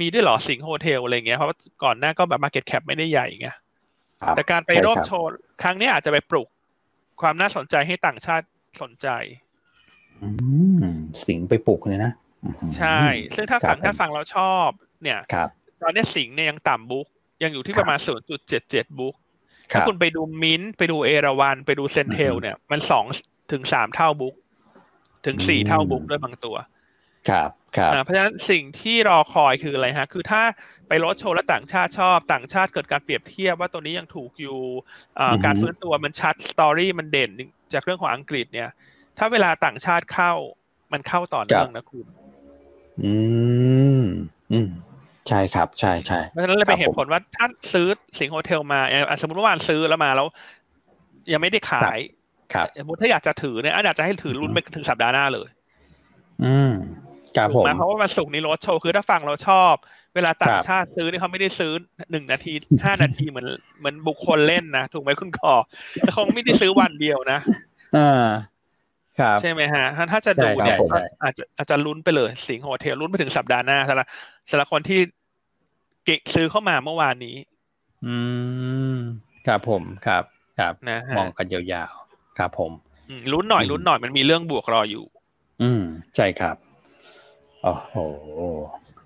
มีด้วยหรอสิงห์ Hotel อะไรเงี้ยเพราะว่าก่อนหน้าก็แบบ market cap ไม่ได้ใหญ่ไงแต่การไปรอบโชว์ครั้งนี้อาจจะไปปลุกความน่าสนใจให้ต่างชาติสนใจสิงไปปลุกเลยนะใช่ ซึ่งถ้าฝั่งถ้าฝั่งเราชอบ เนี่ยตอนนี้สิงเนี่ยยังต่ำบุ๊กยังอยู่ที่ประมาณ 0.77 บุ๊กถ้าคุณไปดูมินไปดูเอราวันไปดูเซนเทลเนี่ย มันสองถึงสามเท่าบุ๊กถึงสี่เท่าบุ๊กด้วยบางตัว ครับครับ เพราะฉะนั้นสิ่งที่รอคอยคืออะไรฮะ คือถ้าไปรถโชว์และต่างชาติชอบ ต่างชาติเกิดการเปรียบเทียบว่าตัวนี้ยังถูกอยู่การฟื้นตัวมันชัดสตอรี่มันเด่นจากเรื่องของอังกฤษเนี่ย ถ้าเวลาต่างชาติเข้ามันเข้าต่อเนื่องนะคุณ อืม อืม ใช่ครับ ใช่ใช่เพราะฉะนั้นเลยเป็นเหตุผลว่าถ้าซื้อสิงห์โฮเทลมาสมมติว่าวานซื้อแล้วมาแล้ว ยังไม่ได้ขาย ครับสมมติถ้าอยากจะถือเนี่ยอาจจะให้ถือรุ่นไปถึงสัปดาห์หน้าเลย อืม ครับผมเพราะว่าวันศุกร์นี้รถโชว์คือถ้าฟังเราชอบ เวลาต่างชาติซื้อเนี่ยเขาไม่ได้ซื้อหนึ่งนาทีห้านาทีเหมือนเหมือนบุคคลเล่นนะถูกไหมคุณคอเขาไม่ได้ซื้อวันเดียวนะอ่าครับใช่ไหมฮะ ถ้าจะดูเนี่ยอาจจะอาจจะลุ้นไปเลย สิงห์โฮเทลลุ้นไปถึงสัปดาห์หน้าสำหรับสำหรับคนที่เก็ซื้อเข้ามาเมื่อวานนี้ อืมครับผมครับ ครับนะมองกันยาวๆครับผมลุ้นหน่อยลุ้นหน่อยมันมีเรื่องบวกรออยู่ อืมใช่ครับ โอ้โห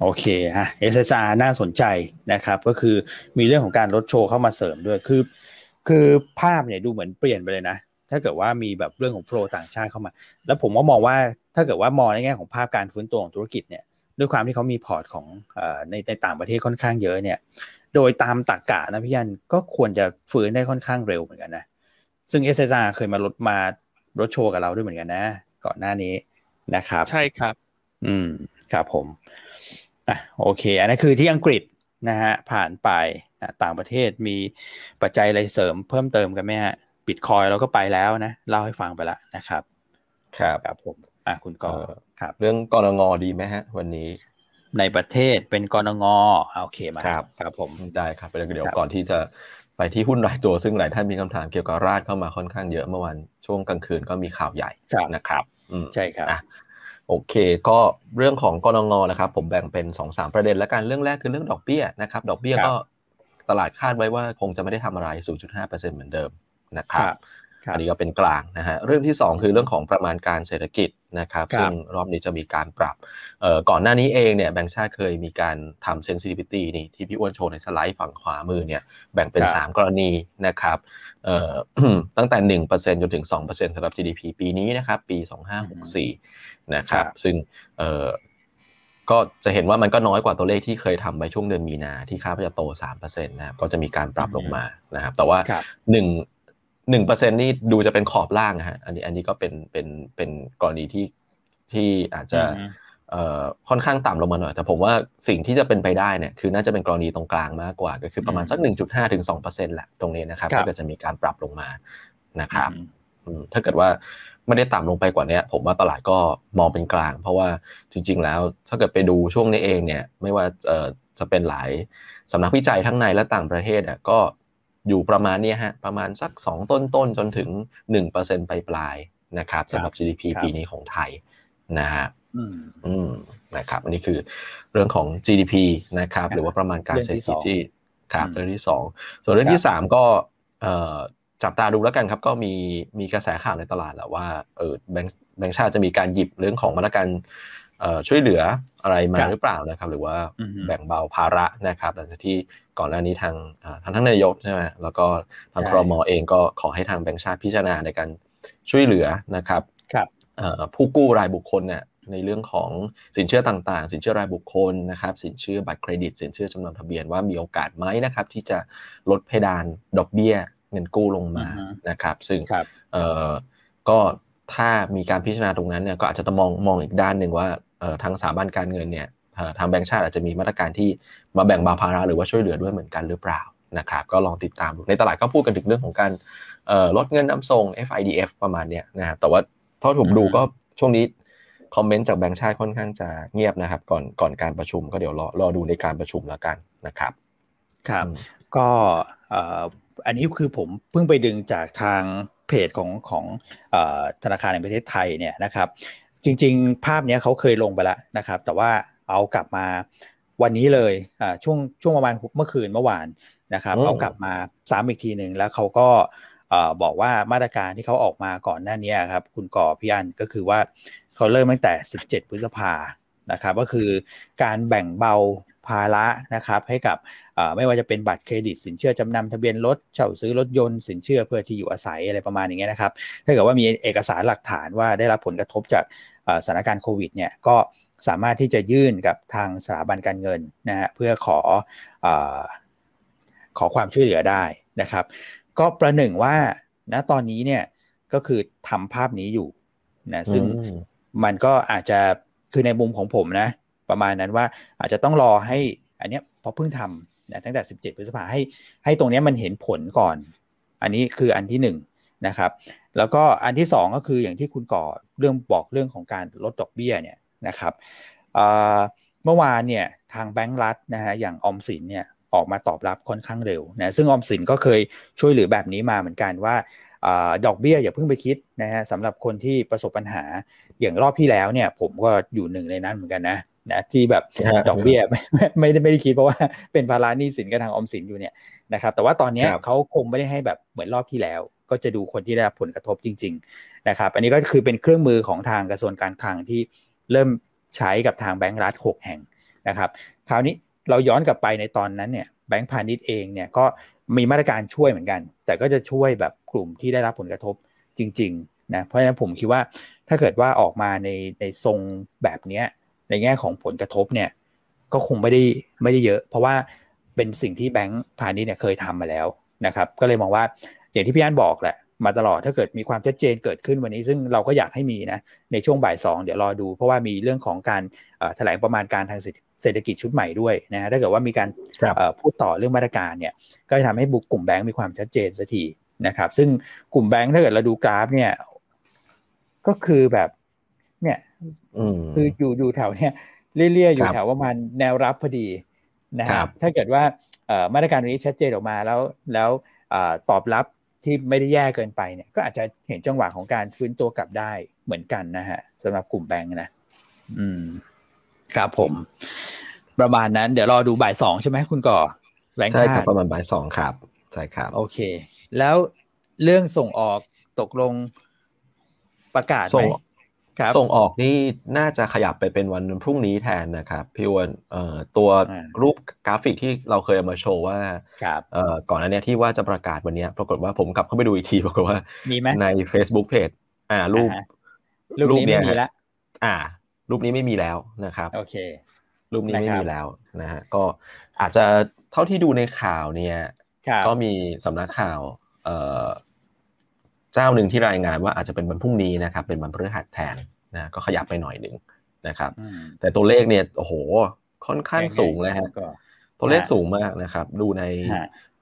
โอเคฮะ SSR น่าสนใจนะครับ ก็คือมีเรื่องของการลดโชว์เข้ามาเสริมด้วยคือ คือภาพเนี่ยดูเหมือนเปลี่ยนไปเลยนะ ถ้าเกิดว่ามีแบบเรื่องของโฟล์ต่างชาติเข้ามา แล้วผมก็มองว่าถ้าเกิดว่ามองในแง่ของภาพการฟื้นตัวของธุรกิจเนี่ยด้วยความที่เขามีพอร์ตของในในต่างประเทศค่อนข้างเยอะเนี่ย โดยตามตรกกะนะพี่ยันก็ควรจะฟื้นได้ค่อนข้างเร็วเหมือนกันนะ ซึ่ง s อ r เคยมาลดมารถโชว์กับเราด้วยเหมือนกันนะ ก่อนหน้านี้นะครับ ใช่ครับ อืมครับผมอะโอเค อันนี้คือที่อังกฤษนะฮะผ่านไปต่างประเทศมีปัจจัยอะไรเสริมเพิ่มเติมกันไหมฮะบิตคอยเราก็ไปแล้วนะเล่าให้ฟังไปแล้วนะครับ ครับครับผมอะคุณกอครับ เรื่องกรงงดีไหมฮะ วันนี้ในประเทศเป็นกรงงโอเคมาครับครับผมได้ครับเดี๋ยวก่อนที่จะไปที่หุ้นรายตัวซึ่งหลายท่านมีคำถามเกี่ยวกับราดเข้ามาค่อนข้างเยอะเมื่อวันช่วงกลางคืนก็มีข่าวใหญ่นะครับใช่ครับ โอเค ก็เรื่องของกรงงนะครับ ผมแบ่งเป็น2อสประเด็นแล้วกันเรื่องแรกคือเรื่องดอกเบี้ยนะครับดอกเบี้ยก็ตลาดคาดไว้ว่าคงจะไม่ได้ทำอะไร 0.5%เหมือนเดิมนะครับอันนี้ก็เป็นกลางนะฮะเรื่องที่ 2 คือเรื่องของประมาณการเศรษฐกิจ นะครับซึ่งรอบนี้จะมีการปรับก่อนหน้านี้เองเนี่ยแบงค์ชาติเคยมีการทำ sensitivity นี่ที่พี่อ้วนโชว์ในสไลด์ฝั่งขวามือเนี่ยแบ่งเป็น 3 กรณีนะครับตั้งแต่ 1%จนถึง 2%สำหรับ GDP ปีนี้นะครับปี 2564นะครับซึ่งก็จะเห็นว่ามันก็น้อยกว่าตัวเลขที่เคยทำไปช่วงเดือนมีนาที่ค่าจะโต 3%นะครับก็จะมีการปรับลงมานะครับแต่ว่าหนึ่ง หนึ่งเปอร์เซ็นนี่ดูจะเป็นขอบล่างฮะอันนี้อันนี้ก็เป็นเป็นเป็นกรณีที่ที่อาจจะเอ่อค่อนข้างต่ำลงมาหน่อย แต่ผมว่าสิ่งที่จะเป็นไปได้เนี่ยคือน่าจะเป็นกรณีตรงกลางมากกว่า ก็คือประมาณสักหนึ่งจุดห้าถึงสองเปอร์เซ็นต์แหละตรงนี้นะครับถ้าเกิดจะมีการปรับลงมานะครับถ้าเกิดว่าไม่ได้ต่ำลงไปกว่านี้ผมว่าตลาดก็มองเป็นกลาง เพราะว่าจริง ๆ แล้วถ้าเกิดไปดูช่วงนี้เองเนี่ยไม่ว่าจะเป็นหลายสำนักวิจัยทั้งในและต่างประเทศอะก็ อยู่ประมาณนี้ฮะประมาณสัก 2 ต้นต้นจนถึง 1%ปลายปลายนะครับสำหรับ GDP ปีนี้ของไทยนะฮะอืมนะครับอันนี้คือเรื่องของ GDP นะครับ หรือว่าประมาณการเศรษฐกิจที่ครับเรื่องที่ 2 ส่วนเรื่องที่ 3 ก็จับตาดูแล้วกันครับ ก็มีมีกระแสข่าวในตลาดแหละว่าเออแบงค์แบงค์ชาติจะมีการหยิบเรื่องของมาตรการ ช่วยเหลืออะไรมาหรือเปล่านะครับ หรือว่าแบ่งเบาภาระนะครับหลังจากที่ก่อนหน้านี้ทางทางท่านนายกใช่ไหมแล้วก็ทางครมเองก็ขอให้ทางแบงก์ชาติพิจารณาในการช่วยเหลือนะครับผู้กู้รายบุคคลเนี่ยในเรื่องของสินเชื่อต่างๆ สินเชื่อรายบุคคลนะครับ สินเชื่อบัตรเครดิต สินเชื่อจำนวนทะเบียนว่ามีโอกาสไหมนะครับ ที่จะลดเพดานดอกเบี้ยเงินกู้ลงมานะครับ ซึ่งก็ถ้ามีการพิจารณาตรงนั้นเนี่ยก็อาจจะต้องมองมองอีกด้านหนึ่งว่า ทางสถาบันการเงินเนี่ยทางแบงก์ชาติอาจจะมีมาตรการที่มาแบ่งเบาภาระหรือว่าช่วยเหลือด้วยเหมือนกันหรือเปล่านะครับก็ลองติดตามดูในตลาดก็พูดกันถึงเรื่องของการลดเงินนำส่ง FIDF ประมาณเนี้ยนะครับแต่ว่าถ้าผมดูก็ช่วงนี้คอมเมนต์จากแบงก์ชาติค่อนข้างจะเงียบนะครับ ก่อนก่อนการประชุมก็เดี๋ยวรอรอดูในการประชุมแล้วกันนะครับครับก็อันนี้คือผมเพิ่งไปดึงจากทางเพจของของธนาคารแห่งประเทศไทยเนี่ยนะครับ จริง ๆ ภาพนี้เขาเคยลงไปแล้วนะครับ แต่ว่าเอากลับมาวันนี้เลยช่วงช่วงประมาณเมื่อคืนเมื่อวานนะครับเอากลับมาซ้ำอีกทีหนึ่งแล้วเขาก็บอกว่ามาตรการที่เขาออกมาก่อนหน้านี้ครับคุณก่อพี่อันก็คือว่าเขาเริ่มตั้งแต่ 17 พฤษภานะครับ ก็คือการแบ่งเบาภาระนะครับให้กับไม่ว่าจะเป็นบัตรเครดิต สินเชื่อจำนำทะเบียนรถเช่าซื้อรถยนต์สินเชื่อเพื่อที่อยู่อาศัยอะไรประมาณอย่างเงี้ยนะครับถ้าเกิดว่ามีเอกสารหลักฐานว่าได้รับผลกระทบจากสถานการณ์โควิดเนี่ยก็สามารถที่จะยื่นกับทางสถาบันการเงินนะฮะเพื่อขออขอความช่วยเหลือได้นะครับ ก็ประหนึ่งว่าณตอนนี้เนี่ยก็คือทำภาพนี้อยู่นะซึ่งมันก็อาจจะคือในมุมของผมนะ ประมาณนั้นว่าอาจจะต้องรอให้อันนี้พอเพิ่งทำ นะตั้งแต่ 17 พฤษภาให้ให้ตรงนี้มันเห็นผลก่อน อันนี้คืออันที่1นนะครับ แล้วก็อันที่ 2 ก็คืออย่างที่คุณก่อเรื่องบอกเรื่องของการลดดอกเบี้ยเนี่ยนะครับเมื่อวานเนี่ยทางแบงก์รัฐนะฮะอย่างออมสินเนี่ยออกมาตอบรับค่อนข้างเร็วนะซึ่งออมสินก็เคยช่วยเหลือแบบนี้มาเหมือนกันว่าดอกเบี้ยอย่าเพิ่งไปคิดนะฮะสำหรับคนที่ประสบปัญหาอย่างรอบที่แล้วเนี่ยผมก็อยู่หนึ่งในนั้นเหมือนกันนะ นะที่แบบดอกเบี้ยไม่ไม่ได้ไม่ได้คิดเพราะว่าเป็นภาระหนี้สินกับทางออมสินอยู่เนี่ยนะครับแต่ว่าตอนนี้เขาคงไม่ได้ให้แบบเหมือนรอบที่แล้ว ก็จะดูคนที่ได้รับผลกระทบจริง ๆ นะครับ อันนี้ก็คือเป็นเครื่องมือของทางกระทรวงการคลังที่เริ่มใช้กับทางแบงก์รัฐหกแห่งนะครับ คราวนี้เราย้อนกลับไปในตอนนั้นเนี่ยแบงก์พาณิชย์เองเนี่ยก็มีมาตรการช่วยเหมือนกัน แต่ก็จะช่วยแบบกลุ่มที่ได้รับผลกระทบจริงๆนะเพราะฉะนั้นผมคิดว่าถ้าเกิดว่าออกมาในในทรงแบบเนี้ย ในแง่ของผลกระทบเนี่ยก็คงไม่ได้ไม่ได้เยอะ เพราะว่าเป็นสิ่งที่แบงก์พาณิชย์เนี่ยเคยทำมาแล้วนะครับ ก็เลยมองว่าอย่างที่พี่อันบอกแหละมาตลอดถ้าเกิดมีความชัดเจนเกิดขึ้นวันนี้ ซึ่งเราก็อยากให้มีนะในช่วงบ่ายสองเดี๋ยวรอดู เพราะว่ามีเรื่องของการแถลงประมาณการทางเศรษฐกิจชุดใหม่ด้วยนะถ้าเกิดว่ามีการพูดต่อเรื่องมาตรการเนี่ยก็จะทำให้บุกกลุ่มแบงก์มีความชัดเจนสักทีนะครับ ซึ่งกลุ่มแบงก์ถ้าเกิดเราดูกราฟเนี่ยก็คือแบบเนี่ย คืออยู่อยู่แถวเนี้ยเลี่ยๆอยู่แถวประมาณแนวรับพอดีนะครับ ถ้าเกิดว่ามาตรการนี้ชัดเจนออกมาแล้วแล้วตอบรับที่ไม่ได้แย่เกินไปเนี่ย ก็อาจจะเห็นจังหวะของการฟื้นตัวกลับได้เหมือนกันนะฮะสำหรับกลุ่มแบงค์นะ อืมครับผม ประมาณนั้น เดี๋ยวรอดูบ่ายสองใช่ไหมคุณก่อแบงค์ชาติใช่ครับประมาณบ่ายสองครับใช่ครับ โอเค แล้วเรื่องส่งออกตกลงประกาศไหม ส่งออกนี่น่าจะขยับไปเป็นวันพรุ่งนี้แทนนะครับพี่วันเอ่อตัวรูปกราฟิกที่เราเคยเอามาโชว์ว่าเอ่อก่อนหน้านี้ที่ว่าจะประกาศวันนี้ปรากฏว่าผมกลับเข้าไปดูอีกทีปรากฏว่ามีไหมใน Facebook Page อ่ารูปรูปนี้ไม่มีแล้วอ่า รูปนี้ไม่มีแล้วนะครับโอเครูปนี้ไม่มีแล้วนะฮะก็อาจจะเท่าที่ดูในข่าวเนี่ย ก็มีสำนักข่าว เอ่อเจ้าหนึ่งที่รายงานว่าอาจจะเป็นวันพรุ่งนี้นะครับเป็นวันพฤหัสแทนนะก็ขยับไปหน่อยหนึ่งนะครับ แต่ตัวเลขเนี่ยโอ้โหค่อนข้างสูงเลยฮะตัวเลขสูงมากนะครับ ดูใน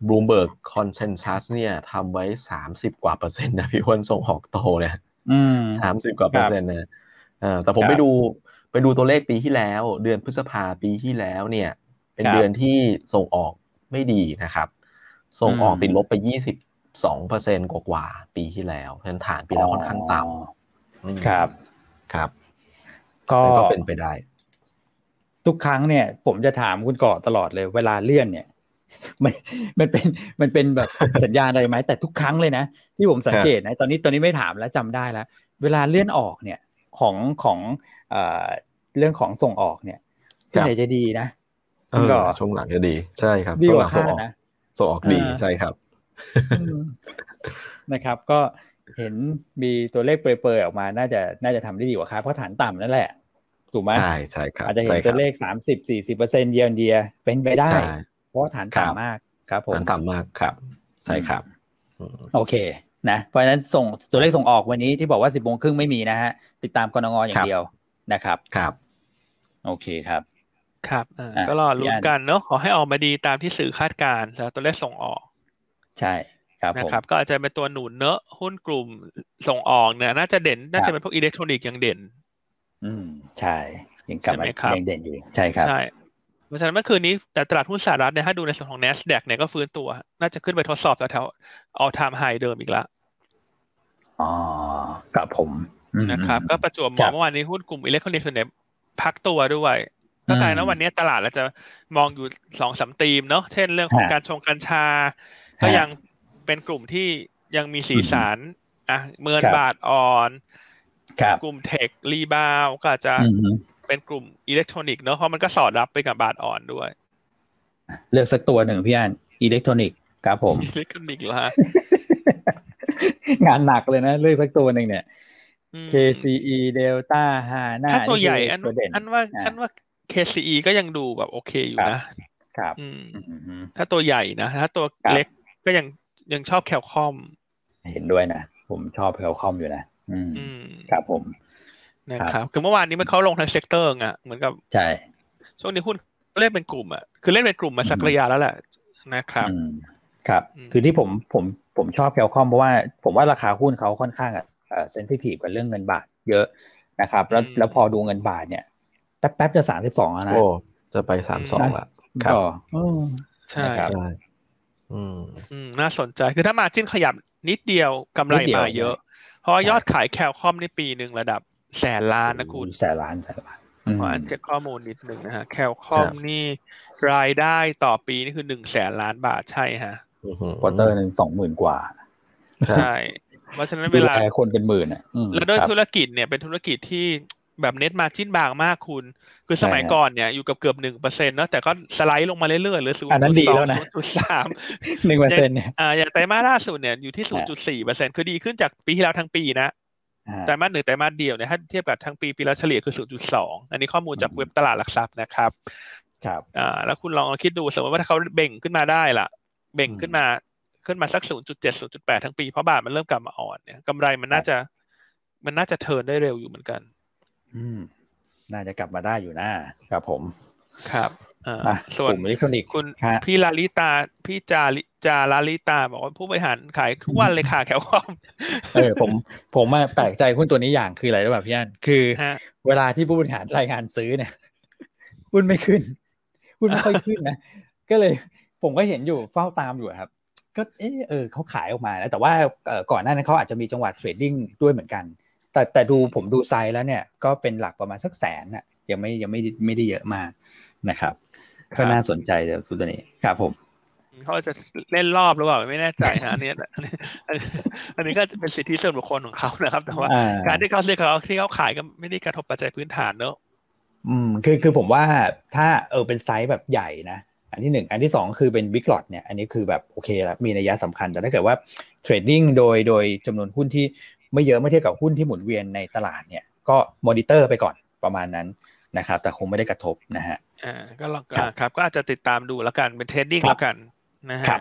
Bloomberg Consensus เนี่ยทำไว้สามสิบกว่าเปอร์เซ็นต์นะพี่วันส่งออกโตเนี่ยสามสิบกว่าเปอร์เซ็นต์นะแต่ผมไปดูไปดูตัวเลขปีที่แล้ว เดือนพฤษภาปีที่แล้วเนี่ย เป็นเดือนที่ส่งออกไม่ดีนะครับ ส่งออกติดลบไปยี่สิบ สองเปอร์เซ็นกว่าปีที่แล้วเพราะฉะนั้นฐานปีแล้วค่อนข้างต่ำครับครับ ก็เป็นไปได้ ทุกครั้งเนี่ย ผมจะถามคุณก่อตลอดเลย เวลาเลื่อนเนี่ยมันมันเป็นมันเป็นแบบสัญญาณอะไรไหมแต่ทุกครั้งเลยนะ ที่ผมสังเกตนะตอนนี้ตอนนี้ไม่ถามแล้วจำได้แล้ว เวลาเลื่อนออกเนี่ยของของเอ่อเรื่องของส่งออกเนี่ยที่ไหนจะดีนะก็ช่วงหลังจะดี ใช่ครับดีกว่าคาดนะส่งออกดีใช่ครับ นะครับ ก็เห็นมีตัวเลขเปรย์ๆออกมา น่าจะน่าจะทำได้ดีกว่าคาดเพราะฐานต่ำนั่นแหละถูกไหมใช่ใช่ครับอาจจะเห็นตัวเลขสามสิบสี่สิบเปอร์เซ็นต์เยียร์เดียเป็นไปได้ เพราะฐานต่ำมากครับผมฐานต่ำมากครับ ใช่ครับ โอเคนะเพราะฉะนั้นส่งตัวเลขส่งออกวันนี้ที่บอกว่าสิบโมงครึ่งไม่มีนะฮะ ติดตามกรงงอย่างเดียวนะครับครับ โอเคครับ ครับก็รอลุ้นกันเนาะขอให้ออกมาดีตามที่สื่อคาดการณ์แล้วตัวเลขส่งออก ใช่ครับนะครับก็อาจจะเป็นตัวหนุนเนอะหุ้นกลุ่มส่งออกเนี่ยน่าจะเด่นน่าจะเป็นพวกอิเล็กทรอนิกส์ยังเด่น อืมใช่ยังกลับมายังเด่นอยู่ใช่ครับใช่เพราะฉะนั้นเมื่อคืนนี้แต่ตลาดหุ้นสหรัฐเนี่ยถ้าดูในส่วนของ NASDAQ เนี่ยก็ฟื้นตัว น่าจะขึ้นไปทดสอบแถวๆ all time high เดิมอีกแล้วอ๋อกับผมนะครับ ก็ประจวบเหมาะเมื่อวานนี้หุ้นกลุ่มอิเล็กทรอนิกส์เนี่ยพักตัวด้วยก็กลายนะวันนี้ตลาดเราจะมองอยู่สองสามธีมเนาะเช่นเรื่องของการชงกัญชา ก็ยังเป็นกลุ่มที่ยังมีสีสันอะเหมือนบาทอ่อนกลุ่ม tech rebound ก็อาจจะเป็นกลุ่มอิเล็กทรอนิกส์เนาะเพราะมันก็สอดรับไปกับบาทอ่อนด้วย เลือกสักตัวหนึ่งพี่อันอิเล็กทรอนิกส์ครับผมอิเล็กทรอนิกส์เหรองานหนักเลยนะเลือกสักตัวหนึ่งเนี่ย KCE Delta HANA ถ้าตัวใหญ่อันอันว่าอันว่า KCE ก็ยังดูแบบโอเคอยู่นะ ครับถ้าตัวใหญ่นะ ถ้าตัวเล็ก ก็ยังยังชอบ Cal-Comp เห็นด้วยนะ ผมชอบ Cal-Comp อยู่นะ อืมครับผมนะครับคือเมื่อวานนี้มันเขาลงทั้ง sector อะเหมือนกับใช่ช่วงนี้หุ้นเล่นเป็นกลุ่มอะคือเล่นเป็นกลุ่มมาสักระยะแล้วแหละนะครับครับ คือที่ผมผมผมชอบ Cal-Comp เพราะว่าผมว่าราคาหุ้นเขาค่อนข้างอะ sensitive กับเรื่องเงินบาทเยอะนะครับ แล้วแล้วพอดูเงินบาทเนี่ยแป๊บแป๊บจะสามสิบสองนะโอ้จะไปสามสองละครับใช่ใช่ อืมน่าสนใจคือถ้ามาจิ้นขยับนิดเดียวกำไรมาเยอะ เพราะยอดขายแคลคอมในปีหนึ่งระดับแสนล้านนะคุณแสนล้านแสนล้านขอเช็คข้อมูลนิดหนึ่งนะฮะแคลคอมนี่รายได้ต่อปีนี่คือหนึ่งแสนล้านบาทใช่ฮะควอเตอร์หนึ่งสองหมื่นกว่า ใช่ เพราะฉะนั้นเวลาคนเป็นหมื่นอะแล้วด้วยธุรกิจเนี่ยเป็นธุรกิจที่ แบบเน็ตมาจิ้นบางมากคุณ คือสมัยก่อนเนี่ยอยู่กับเกือบหนึ่งเปอร์เซ็นต์เนาะแต่ก็สไลด์ลงมาเรื่อยๆหรือศูนย์จุดสองจุดสามหนึ่งเปอร์เซ็นต์เนี่ยอ่าอย่างไตรมาสล่าสุดเนี่ยอยู่ที่ศูนย์จุดสี่เปอร์เซ็นต์คือดีขึ้นจากปีที่แล้วทั้งปีนะไตรมาสหนึ่งไตรมาสเดียวเนี่ยถ้าเทียบกับทั้งปีปีละเฉลี่ยคือศูนย์จุดสองอันนี้ข้อมูลจากเว็บตลาดหลักทรัพย์นะครับครับอ่าแล้วคุณลองคิดดูสมมติว่าถ้าเขาเบ่งขึ้นมาได้ล่ะ เบ่งขึ้นมาขึ้นมาสักศูนย์จุดเจ็ดศูนย์จุดแปดทั้งปี เพราะบาทมันเริ่มกลับมาอ่อนเนี่ยกำไรมันน่าจะมันน่าจะเทินได้เร็วอยู่เหมือนกัน อืม น่าจะกลับมาได้อยู่นะครับผม ครับส่วนอิเล็กทรอนิกส์คุณพี่ลาลิตา พี่จาจาลาลิตา บอกว่าผู้บริหารขายทุกวันเลยค่ะแคลคอมเออผม ผมมาแปลกใจหุ้นตัวนี้อย่างคืออะไรรู้ป่ะพี่อันคือ เวลาที่ผู้บริหารรายงานซื้อเนี่ยหุ้นไม่ขึ้นหุ้นไม่ค่อยขึ้นนะก็เลย ผมก็เห็นอยู่เฝ้าตามอยู่ครับ ก็เออเออเขาขายออกมาแล้วแต่ว่าก่อนหน้านั้นเขาอาจจะมีจังหวะ trading ด้วยเหมือนกัน แต่แต่ดูผมดูไซส์แล้วเนี่ยก็เป็นหลักประมาณสักแสนน่ะยังไม่ยังไม่ไม่ได้เยอะมากนะครับก็น่าสนใจเดี๋ยวตัวนี้ครับผมเขาจะเล่นรอบหรือเปล่าไม่แน่ใจนะอันนี้อันนี้ก็เป็นสิทธิส่วนบุคคลของเขานะครับ แต่ว่าการที่เขาเลือกเขาที่เขาขายก็ไม่ได้กระทบปัจจัยพื้นฐานเนอะอืมคือคือผมว่าถ้าเออเป็นไซส์แบบใหญ่นะอันที่หนึ่งอันที่สองคือเป็น big lot เนี่ยอันนี้คือแบบโอเคแล้วมีนัยยะสำคัญ แต่ถ้าเกิดว่า trading โดยโดยจำนวนหุ้นที่ ไม่เยอะไม่เทียบกับหุ้นที่หมุนเวียนในตลาดเนี่ย ก็มอนิเตอร์ไปก่อนประมาณนั้นนะครับ แต่คงไม่ได้กระทบนะฮะอ่าก็ลองครับ ก็อาจจะติดตามดูแล้วกันเป็น trading แล้วกันนะฮะครับ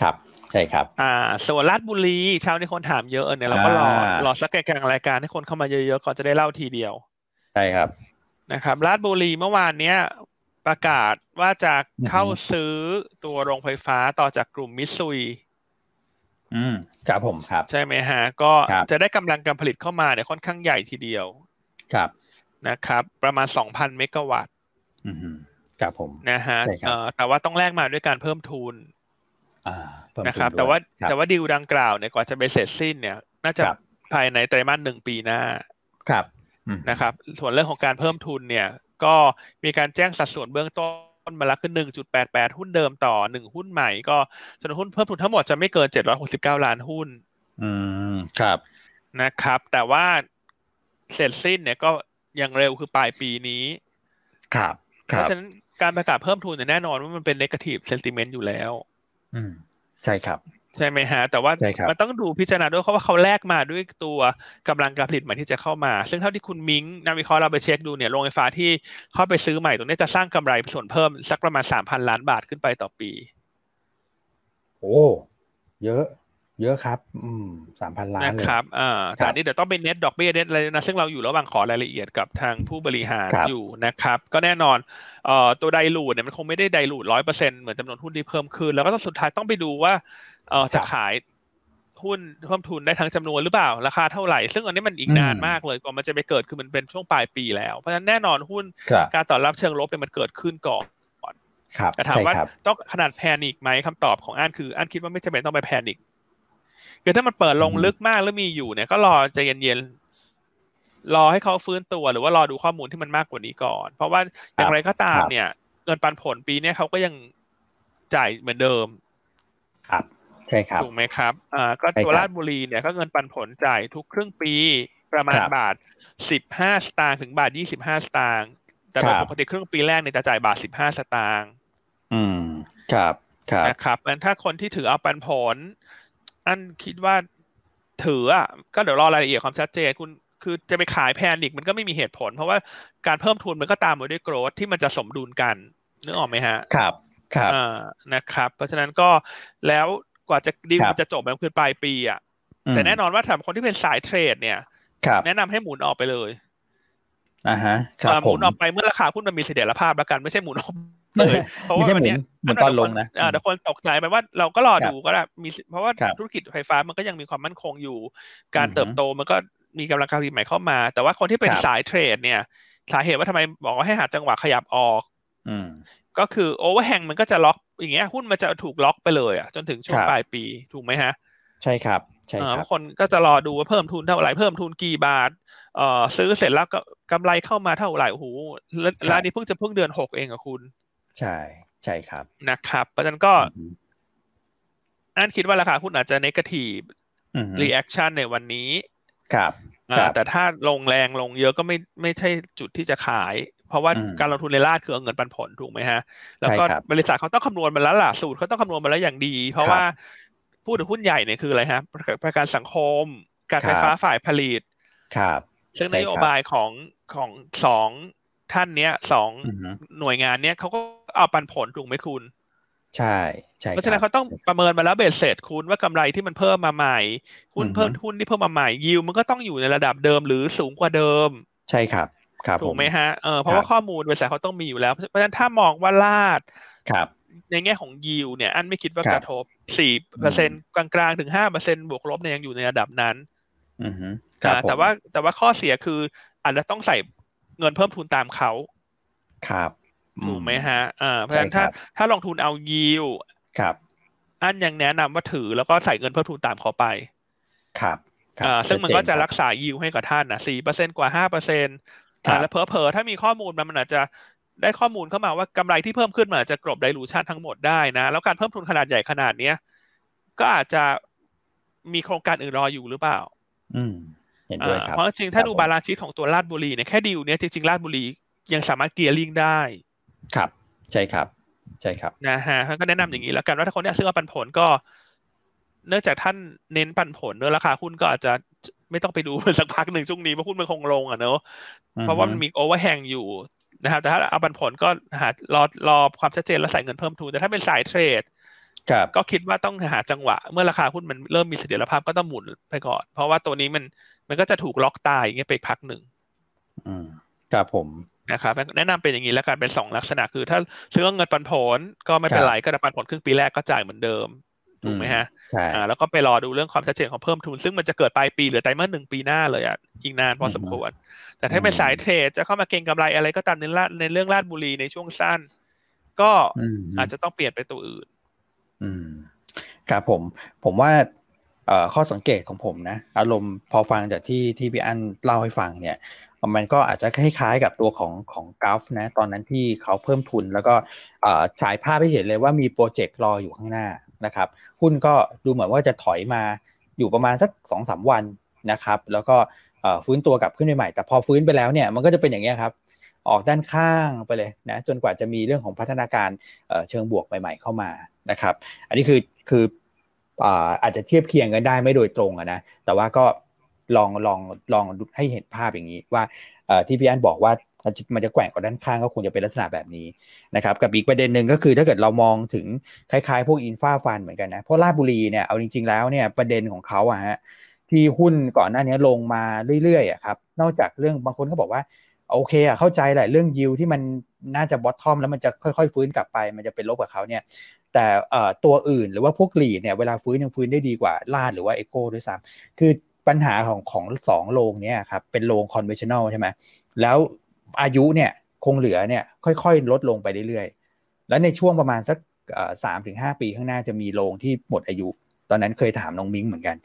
ครับใช่ครับ อ่าส่วนราชบุรีเช้านี้คนถามเยอะเนี่ยเราก็รอรอสักกลางรายการให้คนเข้ามาเยอะๆก่อนจะได้เล่าทีเดียว ใช่ครับนะครับราชบุรีเมื่อวานเนี้ยประกาศว่าจะเข้าซื้อตัวโรงไฟฟ้าต่อจากกลุ่มมิสซุย อืมครับผมครับ ใช่ไหมฮะ ก็จะได้กำลังการผลิตเข้ามาเนี่ยค่อนข้างใหญ่ทีเดียว ครับนะครับ ประมาณสองพันเมกะวัตต์อืมครับผมนะฮะแต่ว่าต้องแลกมาด้วยการเพิ่มทุนนะครับ แต่ว่าแต่ว่าดีลดังกล่าวเนี่ยกว่าจะไปเสร็จสิ้นเนี่ย น่าจะภายในไตรมาสหนึ่งปีหน้าครับนะครับ ส่วนเรื่องของการเพิ่มทุนเนี่ย ก็มีการแจ้งสัดส่วนเบื้องต้น มาแล้วคือหนึ่งจุดแปดแปดหุ้นเดิมต่อหนึ่งหุ้นใหม่ก็จำนวนหุ้นเพิ่มทุนทั้งหมดจะไม่เกินเจ็ดร้อยหกสิบเก้าล้านหุ้น อืมครับนะครับ แต่ว่าเสร็จสิ้นเนี่ยก็ยังเร็วคือปลายปีนี้ ครับ เพราะฉะนั้นการประกาศเพิ่มทุนเนี่ยแน่นอนว่ามันเป็นนกาทีฟเซนติเมนต์อยู่แล้ว อืมใช่ครับ ใช่ไหมฮะ แต่ว่ามันต้องดูพิจารณาด้วยเพราะว่าเขาแลกมาด้วยตัวกำลังการผลิตใหม่ที่จะเข้ามา ซึ่งเท่าที่คุณมิ้งนักวิเคราะห์เราไปเช็คดูเนี่ยโรงไฟฟ้าที่เข้าไปซื้อใหม่ตรงนี้จะสร้างกำไรส่วนเพิ่มสักประมาณสามพันล้านบาทขึ้นไปต่อปี โอ้เยอะ เยอะครับ อืมสามพันล้านเลยนะครับอ่าแต่นี้เดี๋ยวต้องเป็นเน็ตดอกเบี้ยเน็ตอะไรนะซึ่งเราอยู่ระหว่างขอรายละเอียดกับทางผู้บริหารอยู่นะครับ ก็แน่นอนเอ่อตัวไดรูดเนี่ยมันคงไม่ได้ไดรูดร้อยเปอร์เซ็นเหมือนจำนวนหุ้นที่เพิ่มขึ้น แล้วก็ต้องสุดท้ายต้องไปดูว่า เออจะขายหุ้นเพิ่มทุนได้ทั้งจำนวนหรือเปล่า ราคาเท่าไหร่ ซึ่งอันนี้มันอีกนานมากเลยกว่ามันจะไปเกิดคือมันเป็นช่วงปลายปีแล้ว เพราะฉะนั้นแน่นอนหุ้นการตอบรับเชิงลบเนี่ยมันเกิดขึ้นก่อนแต่ถามว่าต้องขนาดแพนิกไหมคำตอบของอันคืออันคิดว่าไม่จำเป็นต้องไปแพนิกคือถ้ามันเปิดลงลึกมากแล้วมีอยู่เนี่ยก็รอใจเย็นๆรอให้เขาฟื้นตัวหรือว่ารอดูข้อมูลที่มันมากกว่านี้ก่อน เพราะว่าอย่างไรก็ตามเนี่ยเงินปันผลปีนี้เขาก็ยังจ่ายเหมือนเดิม ครับ ใช่ครับถูกไหมครับอ่าก็ตัวราชบุรีเนี่ยก็เงินปันผลจ่ายทุกครึ่งปีประมาณบาทสิบห้าสตางค์ถึงบาทยี่สิบห้าสตางค์แต่โดยปกติครึ่งปีแรกเนี่ยจะจ่ายบาทสิบห้าสตางค์อืมครับครับนะครับงั้นถ้าคนที่ถือเอาปันผล อันคิดว่าถืออะก็เดี๋ยวรอรายละเอียดความชัดเจนคุณคือจะไปขายแพนอีกมันก็ไม่มีเหตุผล เพราะว่าการเพิ่มทุนมันก็ตามมาด้วยโกรธที่มันจะสมดุลกันนึกออกไหมฮะ ครับ ครับอ่านะครับ เพราะฉะนั้นก็แล้ว กว่าจะดีลจะจบมันคือปลายปีอะแต่แน่นอนว่าสำหรับคนที่เป็นสายเทรด เนี่ยแนะนำให้หมุนออกไปเลยอ่าฮะหมุนออกไปเมื่อราคาหุ้นมันมีเสถียรภาพแล้วกันไม่ใช่หมุนออกเลยเพราะว่าวันนี้มันตอนลงนะอ่าแต่คนตกใจไปว่าเราก็รอดูก็ได้มีเพราะว่าธุรกิจไฟฟ้ามันก็ยังมีความมั่นคงอยู่ การเติบโตมันก็มีกำลังการผลิตใหม่เข้ามา แต่ว่าคนที่เป็นสายเทรด เนี่ยสาเหตุว่าทำไมบอกว่าให้หาจังหวะขยับออกก็คือโอเวอร์แฮงมันก็จะล็อก อย่างเงี้ยหุ้นมันจะถูกล็อกไปเลยอะจนถึงช่วงปลายปีถูกไหมฮะ ใช่ครับใช่ครับคนก็จะรอดูว่าเพิ่มทุนเท่าไหร่เพิ่มทุนกี่บาทเอ่อซื้อเสร็จแล้วก็กำไรเข้ามาเท่าไหร่โอ้โหร้านนี้เพิ่งจะเพิ่งเดือนหกเองอะคุณ ใช่ใช่ครับนะครับเพราะฉะนั้นก็อันคิดว่าราคาหุ้นอาจจะ negative reaction ในวันนี้ ครับแต่ถ้าลงแรงลงเยอะก็ไม่ไม่ใช่จุดที่จะขาย เพราะว่าการลงทุนในราชคือเอาเงินปันผลถูกไหมฮะ แล้วก็บริษัทเขาต้องคำนวณมาแล้วล่ะสูตรเขาต้องคำนวณมาแล้วอย่างดี เพราะว่าพูดถึงหุ้นใหญ่เนี่ยคืออะไรฮะประกันสังคม การไฟฟ้าฝ่ายผลิตครับซึ่งนโยบายของของสองท่านเนี้ยสองหน่วยงานเนี้ยเขาก็เอาปันผลถูกไหมคุณ ใช่ใช่เพราะฉะนั้นเขาต้องประเมินมาแล้วเบสเสร็จคุณว่ากำไรที่มันเพิ่มมาใหม่หุ้นเพิ่มหุ้นที่เพิ่มมาใหม่ยิวมันก็ต้องอยู่ในระดับเดิมหรือสูงกว่าเดิม ใช่ครับ ถูกไหมฮะเออเพราะว่าข้อมูลบริษัทเขาต้องมีอยู่แล้ว เพราะฉะนั้นถ้ามองว่าลาดครับ ในแง่ของยิวเนี่ย อันไม่คิดว่ากระทบสี่เปอร์เซ็นกลางๆ ถึงห้าเปอร์เซ็นบวกลบเนี่ยยังอยู่ในระดับนั้นอือฮึแต่ว่าแต่ว่าข้อเสียคืออาจจะต้องใส่เงินเพิ่มทุนตามเขาครับอถูกไหมฮะอ่าเพราะฉะนั้นถ้าถ้าลงทุนเอายิวครับ อันยังแนะนำว่าถือแล้วก็ใส่เงินเพิ่มทุนตามเขาไป ครับอ่าซึ่งมันก็จะรักษายิวให้กับท่านนะสี่เปอร์เซ็นกว่าห้าเปอร์เซ็นต์ แล้วเพอเพอถ้ามีข้อมูลมันมันอาจจะได้ข้อมูลเข้ามาว่ากำไรที่เพิ่มขึ้นมันอาจจะกลบไดรูชันทั้งหมดได้นะ แล้วการเพิ่มทุนขนาดใหญ่ขนาดเนี้ยก็อาจจะมีโครงการอื่นรออยู่หรือเปล่า อืมเห็นด้วยครับเพราะจริงถ้าดู balance sheet ของตัวราชบุรีเนี่ยแค่ดีลเนี้ยจริงๆราชบุรียังสามารถ gearing ได้ ครับ ใช่ครับ ใช่ครับนะฮะก็แนะนำอย่างนี้แล้วกันว่าถ้าคนอยากซื้อปันผลก็ เนื่องจากท่านเน้นปันผลเนื้อราคาหุ้นก็อาจจะ ไม่ต้องไปดูสักพักหนึ่งช่วงนี้เพราะหุ้นมันคงลงอะเนอะเพราะว่ามันมี overhang อยู่นะครับแต่ถ้าเอาปันผลก็หารอรอความชัดเจนแล้วใส่เงินเพิ่มทุน แต่ถ้าเป็นสายเทรดก็คิดว่าต้องหาจังหวะ เมื่อราคาหุ้นมันเริ่มมีเสถียรภาพก็ต้องหมุนไปก่อน เพราะว่าตัวนี้มันมันก็จะถูกล็อกตายอย่างเงี้ยไปพักหนึ่งอืมครับผมนะครับแนะนำเป็นอย่างนี้แล้วกันเป็นสองลักษณะคือ ถ้าซื้อเงินปันผลก็ไม่เป็นไรก็แต่ปันผลครึ่งปีแรกก็จ่ายเหมือนเดิมถูกไหมฮะ อ่าแล้วก็ไปรอดูเรื่องความชัดเจนของเพิ่มทุน ซึ่งมันจะเกิดปลายปีหรือไตรมาสหนึ่งปีหน้าเลยอะอีกนานพอสมควร แต่ถ้าเป็นสายเทรดจะเข้ามาเก็งกำไรอะไรก็ตามในในเรื่องลาดบุรีในช่วงสั้น ก็อาจจะต้องเปลี่ยนไปตัวอื่น อืมครับผม ผมว่าข้อสังเกตของผมนะ อารมณ์พอฟังจากที่ที่พี่อั้นเล่าให้ฟังเนี่ย มันก็อาจจะคล้ายๆกับตัวของของกราฟนะ ตอนนั้นที่เขาเพิ่มทุนแล้วก็ฉายภาพให้เห็นเลยว่ามีโปรเจกต์รออยู่ข้างหน้า นะครับ หุ้นก็ดูเหมือนว่าจะถอยมาอยู่ประมาณสักสองสาวันนะครับ แล้วก็ฟื้นตัวกลับขึ้นไปใหม่ แต่พอฟื้นไปแล้วเนี่ยมันก็จะเป็นอย่างนี้ครับ ออกด้านข้างไปเลยนะจนกว่าจะมีเรื่องของพัฒนาการเชิงบวกใหม่ ๆ เข้ามานะครับ อันนี้คือคืออาจจะเทียบเคียงกันได้ไม่โดยตรงนะแต่ว่าก็ลองลองลองให้เห็นภาพอย่างนี้ว่าที่พี่อันบอกว่า มันจะแกว่งออกด้านข้างก็คงจะเป็นลักษณะแบบนี้นะครับกับอีกประเด็นหนึ่งก็คือถ้าเกิดเรามองถึงคล้ายๆ พวก infra fund เหมือนกันนะเพราะราชบุรีเนี่ยเอาจริง ๆแล้วเนี่ยประเด็นของเขาอะฮะที่หุ้นก่อนหน้านี้ลงมาเรื่อยๆอะครับนอกจากเรื่องบางคนก็บอกว่าโอเคอะเข้าใจแหละเรื่องยิวที่มันน่าจะ bottom แล้วมันจะค่อยๆ ฟื้นกลับไป มันจะเป็นลบกับเขาเนี่ยแต่ตัวอื่นหรือว่าพวก REIT เนี่ยเวลาฟื้นยังฟื้นได้ดีกว่าราชหรือว่า EGCO ด้วยซ้ำคือปัญหาของของสองโรงเนี่ยครับเป็นโรง conventional ใช่ไหมแล้ว อายุเนี่ยคงเหลือเนี่ยค่อยๆ ลดลงไปเรื่อยๆ แล้วในช่วงประมาณสักสามถึงห้าปีข้างหน้าจะมีโรงที่หมดอายุ ตอนนั้นเคยถามน้องมิ้งเหมือนกัน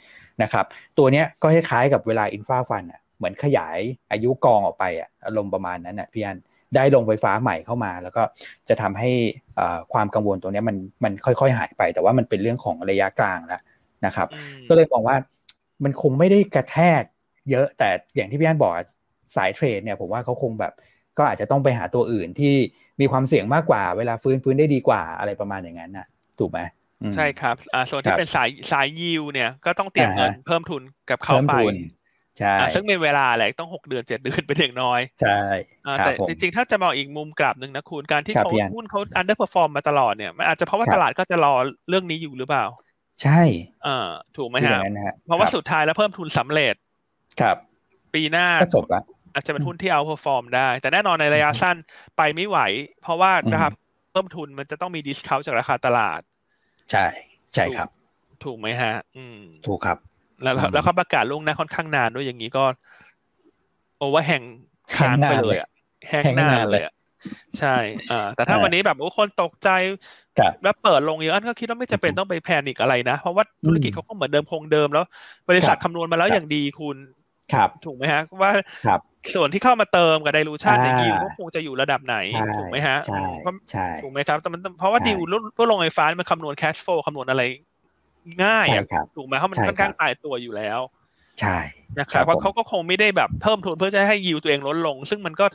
นะครับตัวเนี้ยก็คล้ายๆกับเวลาอินฟาฟันอะเหมือนขยายอายุกองออกไปอะอารมณ์ประมาณนั้นอะพี่อันได้ลงไฟฟ้าใหม่เข้ามา แล้วก็จะทำให้ความกังวลตัวนี้มันมันค่อยๆ หายไป แต่ว่ามันเป็นเรื่องของระยะกลางแล้วนะครับ ก็เลยมองว่ามันคงไม่ได้กระแทกเยอะแต่อย่างที่พี่อันบอก สาย trade เนี่ยผมว่าเขาคงแบบ ก็อาจจะต้องไปหาตัวอื่นที่มีความเสี่ยงมากกว่า เวลาฟื้นฟื้นได้ดีกว่าอะไรประมาณอย่างนั้นน่ะ ถูกไหมใช่ครับอ่าส่วนที่เป็นสายสายยิวเนี่ยก็ต้องเตรียมเงินเพิ่มทุนกับเขาไปใช่ซึ่งเป็นเวลาแหละต้องหกเดือนเจ็ดเดือนเป็นอย่างน้อย ใช่แต่จริงๆ ถ้าจะมองอีกมุมกลับหนึ่งนะคุณ การที่เขาหุ้นเขา underperform มาตลอดเนี่ยมันอาจจะเพราะว่าตลาดก็จะรอเรื่องนี้อยู่หรือเปล่า ใช่อ่าถูกไหมฮะ เพราะว่าสุดท้ายแล้วเพิ่มทุนสำเร็จ ครับ ปีหน้าก็จบละ อาจจะเป็นหุ้นที่ outperform ได้ แต่แน่นอนในระยะสั้นไปไม่ไหว เพราะว่านะครับเพิ่มทุนมันจะต้องมี discount จากราคาตลาด ใช่ ใช่ครับ ถูกไหมฮะ อืม ถูกครับ แล้วแล้วเขาประกาศล่วงหน้าค่อนข้างนานด้วยอย่างนี้ก็ overhang ค้างไปเลยอะ hang นานเลยอะใช่อ่าแต่ถ้าวันนี้แบบโอ้คนตกใจแล้วเปิดลงเยอะก็คิดว่าไม่จะเป็นต้องไปแพนิกอะไรนะ เพราะว่าธุรกิจเขาก็เหมือนเดิมคงเดิมแล้ว บริษัทคำนวณมาแล้วอย่างดีคุณ ครับ ถูกไหมฮะว่าส่วนที่เข้ามาเติมกับไดรูชันในยิวก็คงจะอยู่ระดับไหน ถูกไหมฮะใช่ใช่ถูกไหมครับแต่มันเพราะว่าดิวรูลงไฟฟ้ามันคำนวณแคชโฟคำนวณอะไร ง่ายอะถูกไหมเพราะมันค่อนข้างตายตัวอยู่แล้ว ใช่นะครับเพราะเขาก็คงไม่ได้แบบเพิ่มทุนเพื่อจะให้ยิวตัวเองลดลง ซึ่งมันก็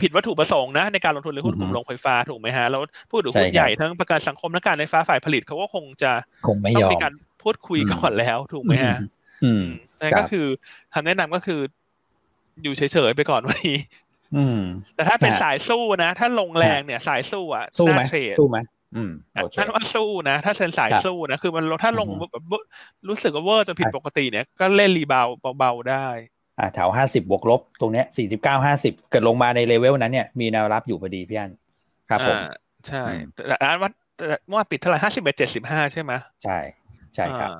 ผิดวัตถุประสงค์นะในการลงทุนในหุ้นกลุ่มโรงไฟฟ้าถูกไหมฮะแล้วผู้ถือหุ้นใหญ่ทั้งประกันสังคมและการไฟฟ้าฝ่ายผลิตเขาก็คงจะต้องมีการพูดคุยก่อนแล้วถูกไหมฮะ อืมนั่นก็คือคำแนะนำก็คือ อยู่เฉยๆไปก่อนวันนี้แต่ถ้าเป็นสายสู้นะ ถ้าลงแรงเนี่ย สายสู้อะสู้ไหมสู้ไหมอืมท่านว่าสู้นะ ถ้าเซ็นสายสู้นะ คือมันถ้าลงแบบรู้สึกว่าเวอร์จนผิดปกติเนี่ย ก็เล่นรีบาวเบาๆได้ อ่าแถวห้าสิบบวกลบ ตรงเนี้ยสี่สิบเก้าห้าสิบเกิดลงมาในเลเวลนั้นเนี่ยมีแนวรับอยู่พอดีพี่อันครับผมใช่แต่อันว่าเมื่อปิดเท่าไหร่ห้าสิบเอ็ดเจ็ดสิบห้าใช่ไหมใช่ ใช่ครับ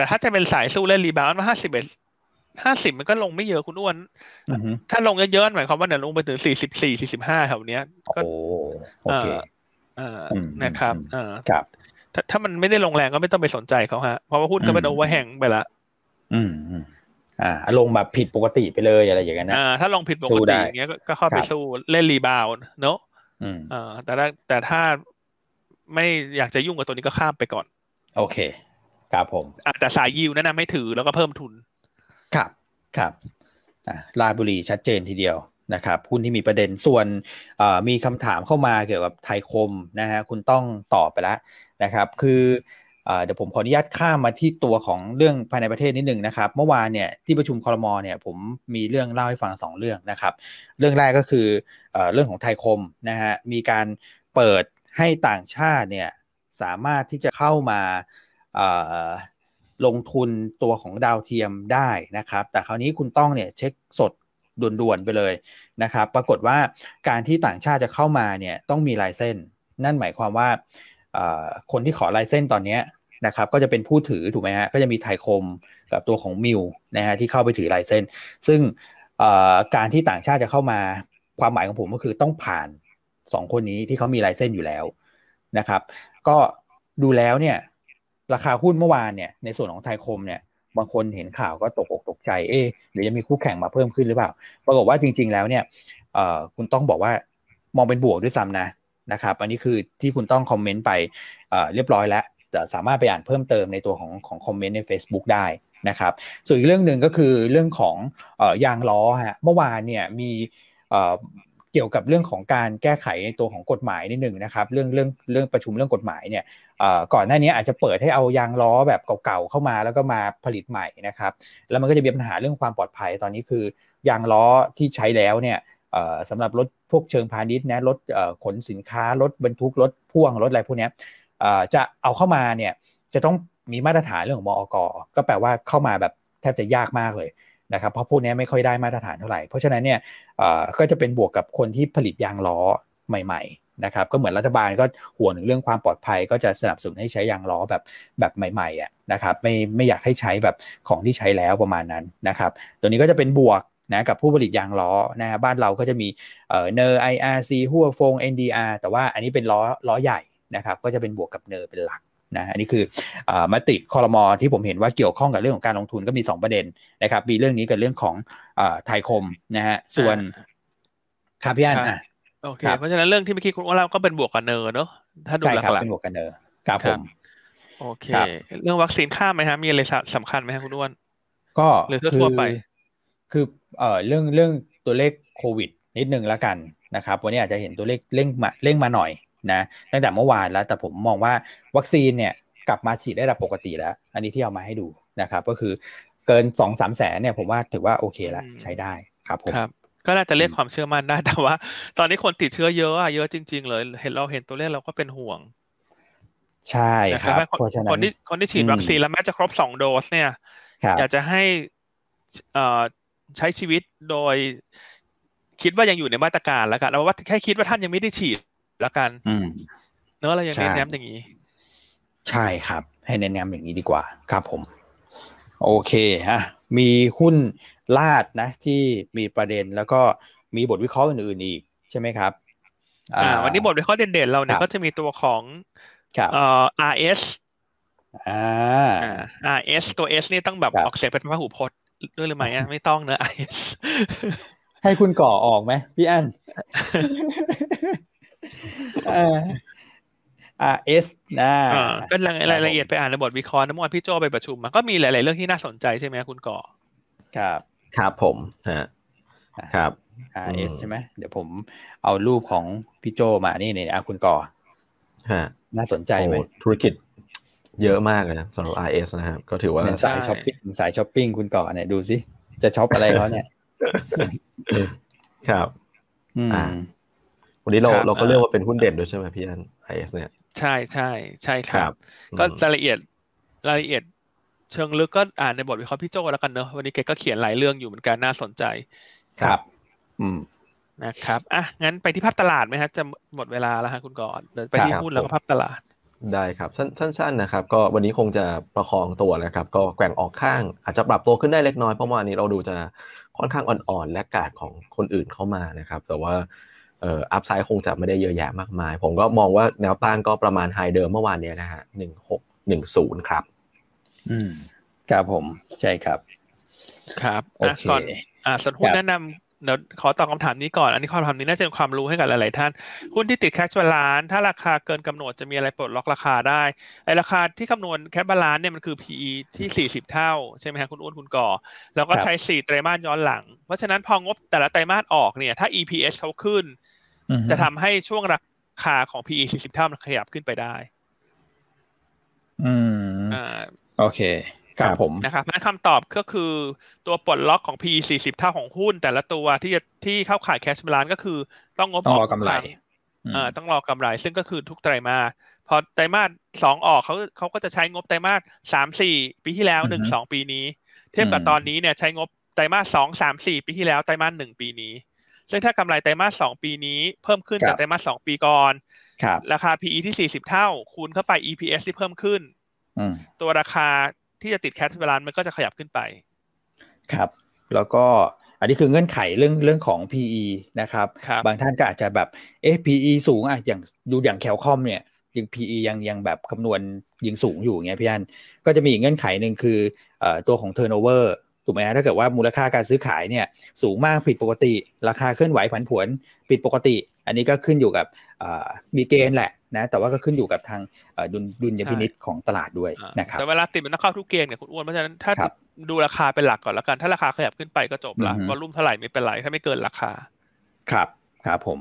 แต่ถ้าจะเป็นสายสู้เล่น rebound ว่าห้าสิบเอ็ดห้าสิบมันก็ลงไม่เยอะคุณอ้วน ถ้าลงเยอะๆหมายความว่าเนี่ยลงไปถึงสี่สิบสี่สี่สิบห้าแถวเนี้ยก็โอเคอ่านะครับอ่าครับถ้าถ้ามันไม่ได้ลงแรงก็ไม่ต้องไปสนใจเขาฮะ เพราะว่าหุ้นก็เป็น overhang ไปละ อืมอ่าลงแบบผิดปกติไปเลยอะไรอย่างเงี้ยนะอ่าถ้าลงผิดปกติอย่างเงี้ยก็เข้าไปสู้เล่นรีบาวเนอะอ่าแต่ถ้าแต่ถ้าไม่อยากจะยุ่งกับตัวนี้ก็ข้ามไปก่อน โอเค ครับผมอ่าแต่สายยิวนั่นนะไม่ถือแล้วก็เพิ่มทุน ครับครับอ่าลาบุรีชัดเจนทีเดียวนะครับหุ้นที่มีประเด็นส่วนมีคำถามเข้ามาเกี่ยวกับไทยคมนะฮะคุณต้องตอบไปแล้วนะครับ คือเดี๋ยวผมขออนุญาตข้ามมาที่ตัวของเรื่องภายในประเทศนิดหนึ่งนะครับ เมื่อวานเนี่ยที่ประชุมคอรมอเนี่ยผมมีเรื่องเล่าให้ฟัง 2 เรื่องนะครับ เรื่องแรกก็คือเรื่องของไทยคมนะฮะมีการเปิดให้ต่างชาติเนี่ยสามารถที่จะเข้ามา ลงทุนตัวของดาวเทียมได้นะครับ แต่คราวนี้คุณต้องเนี่ยเช็คสดด่วนๆไปเลยนะครับ ปรากฏว่าการที่ต่างชาติจะเข้ามาเนี่ยต้องมีลายเส้น นั่นหมายความว่าคนที่ขอลายเส้นตอนนี้นะครับก็จะเป็นผู้ถือถูกไหมฮะก็จะมีไทยคมกับตัวของมิวนะฮะที่เข้าไปถือลายเส้น ซึ่งการที่ต่างชาติจะเข้ามาความหมายของผมก็คือต้องผ่าน 2 คนนี้ที่เขามีลายเส้นอยู่แล้วนะครับ ก็ดูแล้วเนี่ย ราคาหุ้นเมื่อวานเนี่ยในส่วนของไทยคมเนี่ยบางคนเห็นข่าวก็ตกอกตกใจเอ๊หรือจะมีคู่แข่งมาเพิ่มขึ้นหรือเปล่า ปรากฏว่าจริง ๆ แล้วเนี่ยคุณต้องบอกว่ามองเป็นบวกด้วยซ้ำนะนะครับ อันนี้คือที่คุณต้องคอมเมนต์ไปเรียบร้อยแล้วจะสามารถไปอ่านเพิ่มเติมในตัวของของคอมเมนต์ใน Facebook ได้นะครับส่วนอีกเรื่องหนึ่งก็คือเรื่องของยางล้อฮะเมื่อวานเนี่ยมี เกี่ยวกับเรื่องของการแก้ไขในตัวของกฎหมายนิดหนึ่งนะครับ เรื่องเรื่องเรื่องประชุมเรื่องกฎหมายเนี่ยก่อนหน้านี้อาจจะเปิดให้เอายางล้อแบบเก่าๆเข้ามาแล้วก็มาผลิตใหม่นะครับ แล้วมันก็จะมีปัญหาเรื่องความปลอดภัยตอนนี้คือยางล้อที่ใช้แล้วเนี่ยสำหรับรถพวกเชิงพาณิชย์นะรถขนสินค้ารถบรรทุกรถพ่วงรถอะไรพวกนี้จะเอาเข้ามาเนี่ยจะต้องมีมาตรฐานเรื่องของมอกก็แปลว่าเข้ามาแบบแทบจะยากมากเลย นะครับเพราะพวกนี้ไม่ค่อยได้มาตรฐานเท่าไหร่ เพราะฉะนั้นเนี่ยก็จะเป็นบวกกับคนที่ผลิตยางล้อใหม่ ๆ นะครับ ก็เหมือนรัฐบาลก็ห่วงถึงเรื่องความปลอดภัย ก็จะสนับสนุนให้ใช้ยางล้อแบบแบบใหม่ๆอะนะครับไม่ไม่อยากให้ใช้แบบของที่ใช้แล้วประมาณนั้นนะครับตัวนี้ก็จะเป็นบวกนะกับผู้ผลิตยางล้อนะฮะบ้านเราก็จะมีเอ่อเนอร์ไออาร์ซีหัวฟง NDR แต่ว่าอันนี้เป็นล้อล้อใหญ่นะครับก็จะเป็นบวกกับ NER เป็นหลัก นะอันนี้คืออมติคอรมอที่ผมเห็นว่าเกี่ยวข้องกับเรื่องของการลงทุนก็มี 2 ประเด็นนะครับมีเรื่องนี้กับเรื่องของไทยคมนะฮะส่วนครับพี่อันอะโอเคเพราะฉะนั้นเรื่องที่เมื่อกี้คุณว่าเราก็เป็นบวกกับ NER เนอะถ้าดูหลักๆเป็นบวกกับเนอร์ครับผมโอเค เรื่องวัคซีนข้ามไหมฮะมีอะไรสำคัญไหมฮะคุณอ้วนก็หรือทั่วไป คือเอ่อเรื่องเรื่องตัวเลขโควิดนิดนึงแล้วกันนะครับ วันนี้อาจจะเห็นตัวเลขเร่งมาเร่งมาหน่อย นะตั้งแต่เมื่อวานแล้ว แต่ผมมองว่าวัคซีนเนี่ยกลับมาฉีดได้ระดับปกติแล้ว อันนี้ที่เอามาให้ดูนะครับก็คือเกินสองสามแสนเนี่ยผมว่าถือว่าโอเคแล้วใช้ได้ครับผมครับก็น่าจะเรียกความเชื่อมั่นได้แต่ว่า ตอนนี้คนติดเชื้อเยอะอะเยอะจริง ๆ เลย เห็นเราเห็นตัวเลขเราก็เป็นห่วง ใช่ครับเพราะฉะนั้นคนที่คนที่ฉีดวัคซีนแล้วแม้จะครบสองโดสเนี่ย อยากจะให้ใช้ชีวิตโดย คิดว่ายังอยู่ในมาตรการแล้วกันเราว่าแค่คิดว่าท่านยังไม่ได้ฉีดแล้วกันเนอะเรายังเน้นย้ำอย่างนี้ ใช่ครับ ให้เน้นย้ำอย่างนี้ดีกว่า ครับผม โอเคฮะมีหุ้นลาดนะ ที่มีประเด็นแล้วก็มีบทวิเคราะห์อื่นๆอีก ใช่ไหมครับ อ่า วันนี้บทวิเคราะห์เด่นๆเราเนี่ยก็จะมีตัวของเอ่อ RS อ่า RS ตัว S นี่ต้องแบบออกเสียงเป็นพหูพจน์ด้วยหรือไม่ไม่ต้องเนอะ RS ให้คุณก่อออกไหมพี่อัน อ่าเอสนะก็รายละเอียดไปอ่านในบทวิเคราะห์นะเมื่อวานพี่โจไปประชุมมาก็มีหลาย ๆ เรื่องที่น่าสนใจใช่ไหมคุณก่อครับ ครับผมฮะครับ RS ใช่ไหมเดี๋ยวผมเอารูปของพี่โจมานี่นี่นะคุณก่อฮะน่าสนใจไหมธุรกิจเยอะมากเลยนะสำหรับ RS นะครับ ก็ถือว่าสายช้อปปิ้งสายช้อปปิ้งคุณก่อเนี่ยดูสิ จะช็อปอะไรเขาเนี่ย ครับอืม วันนี้เราเราก็เรียกว่าเป็นหุ้นเด่นด้วยใช่ไหมพี่อันไอเอสเนี่ย ใช่ใช่ใช่ครับ ก็รายละเอียดรายละเอียดเชิงลึกก็อ่านในบทวิเคราะห์พี่โจแล้วกันเนอะวันนี้แกก็เขียนหลายเรื่องอยู่เหมือนกันน่าสนใจ ครับ อืมนะครับอะงั้นไปที่ภาพตลาดไหมฮะจะหมดเวลาแล้วฮะคุณก่อนเดี๋ยวไปที่หุ้นแล้วก็ภาพตลาด ได้ครับสั้นๆนะครับ ก็วันนี้คงจะประคองตัวนะครับ ก็แกว่งออกข้าง อาจจะปรับตัวขึ้นได้เล็กน้อยเพราะวันนี้เราดูจะค่อนข้างอ่อนๆและกาดของคนอื่นเข้ามานะครับ แต่ว่าเอ่อ upside คงจะไม่ได้เยอะแยะมากมาย ผมก็มองว่าแนวต้านก็ประมาณ high เดิมเมื่อวานนี้นะฮะหนึ่งหกหนึ่งศูนย์ครับ อืมครับผม ใช่ครับ ครับโอเคก่อนอ่าส่วนหุ้นแนะนำ เดี๋ยวขอตอบคำถามนี้ก่อน อันนี้คำถามนี้น่าจะเป็นความรู้ให้กับหลาย ๆ ท่าน หุ้นที่ติด cash balance ถ้าราคาเกินกำหนดจะมีอะไรปลดล็อกราคาได้ ไอราคาที่คำนวณ cash balance เนี่ยมันคือ PE ที่ 40 เท่า ใช่ไหมครับคุณอ้วนคุณก่อ แล้วก็ใช้ 4 ไตรมาสย้อนหลัง เพราะฉะนั้นพองบแต่ละไตรมาสออกเนี่ย ถ้า EPS เขาขึ้น จะทำให้ช่วงราคาของ PE 40 เท่ามันขยับขึ้นไปได้ อืมอ่าโอเค ครับผมนะครับนั้นคำตอบก็คือตัวปลดล็อกของ P 40 เท่าของหุ้น แต่ละตัวที่จะที่เข้าขายแคชบาลานก็คือ ต้องงบออกกำไรอ่าต้องรอกำไรซึ่งก็คือทุกไตรมาสพอไตรมาสสองออกเขาเขาก็จะใช้งบไตรมาสสามสี่ปีที่แล้วหนึ่งสองปีนี้ เทียบกับตอนนี้เนี่ยใช้งบไตรมาสสองสามสี่ปีที่แล้วไตรมาสหนึ่งปีนี้ ซึ่งถ้ากำไรไตรมาสสองปีนี้เพิ่มขึ้นจากไตรมาสสองปีก่อนราคา PE ที่สี่สิบเท่าคูณเข้าไป EPS ที่เพิ่มขึ้นตัวราคา ที่จะติดแคทเวลามันก็จะขยับขึ้นไป ครับ แล้วก็อันนี้คือเงื่อนไขเรื่องเรื่องของ PE นะครับรบบางท่านก็อาจจะแบบเอ๊ะ PE สูงอะอย่างดูอย่างแคลคอมเนี่ยยัง PE ยังยังแบบคำนวณยิงสูงอยู่เงี้ยพี่อันก็จะมีเงื่อนไขหนึ่งคือเอ่อตัวของ turnover ถูกไหมฮะถ้าเกิดว่ามูลค่าการซื้อขายเนี่ยสูงมากผิดปกติ ราคาเคลื่อนไหวผันผวนผิดปกติ อันนี้ก็ขึ้นอยู่กับมีเกณฑ์แหละ นะแต่ว่าก็ขึ้นอยู่กับทางดุลดุลยพินิษของตลาดด้วยนะครับแต่เวลาติดมันต้องเข้าทุกเกณฑ์เนี่ยคุณอ้วนเพราะฉะนั้นถ้าดูราคาเป็นหลักก่อนแล้วกัน ถ้าราคาขยับขึ้นไปก็จบละ volume เท่าไหร่ไม่เป็นไรถ้าไม่เกินราคา ครับครับผม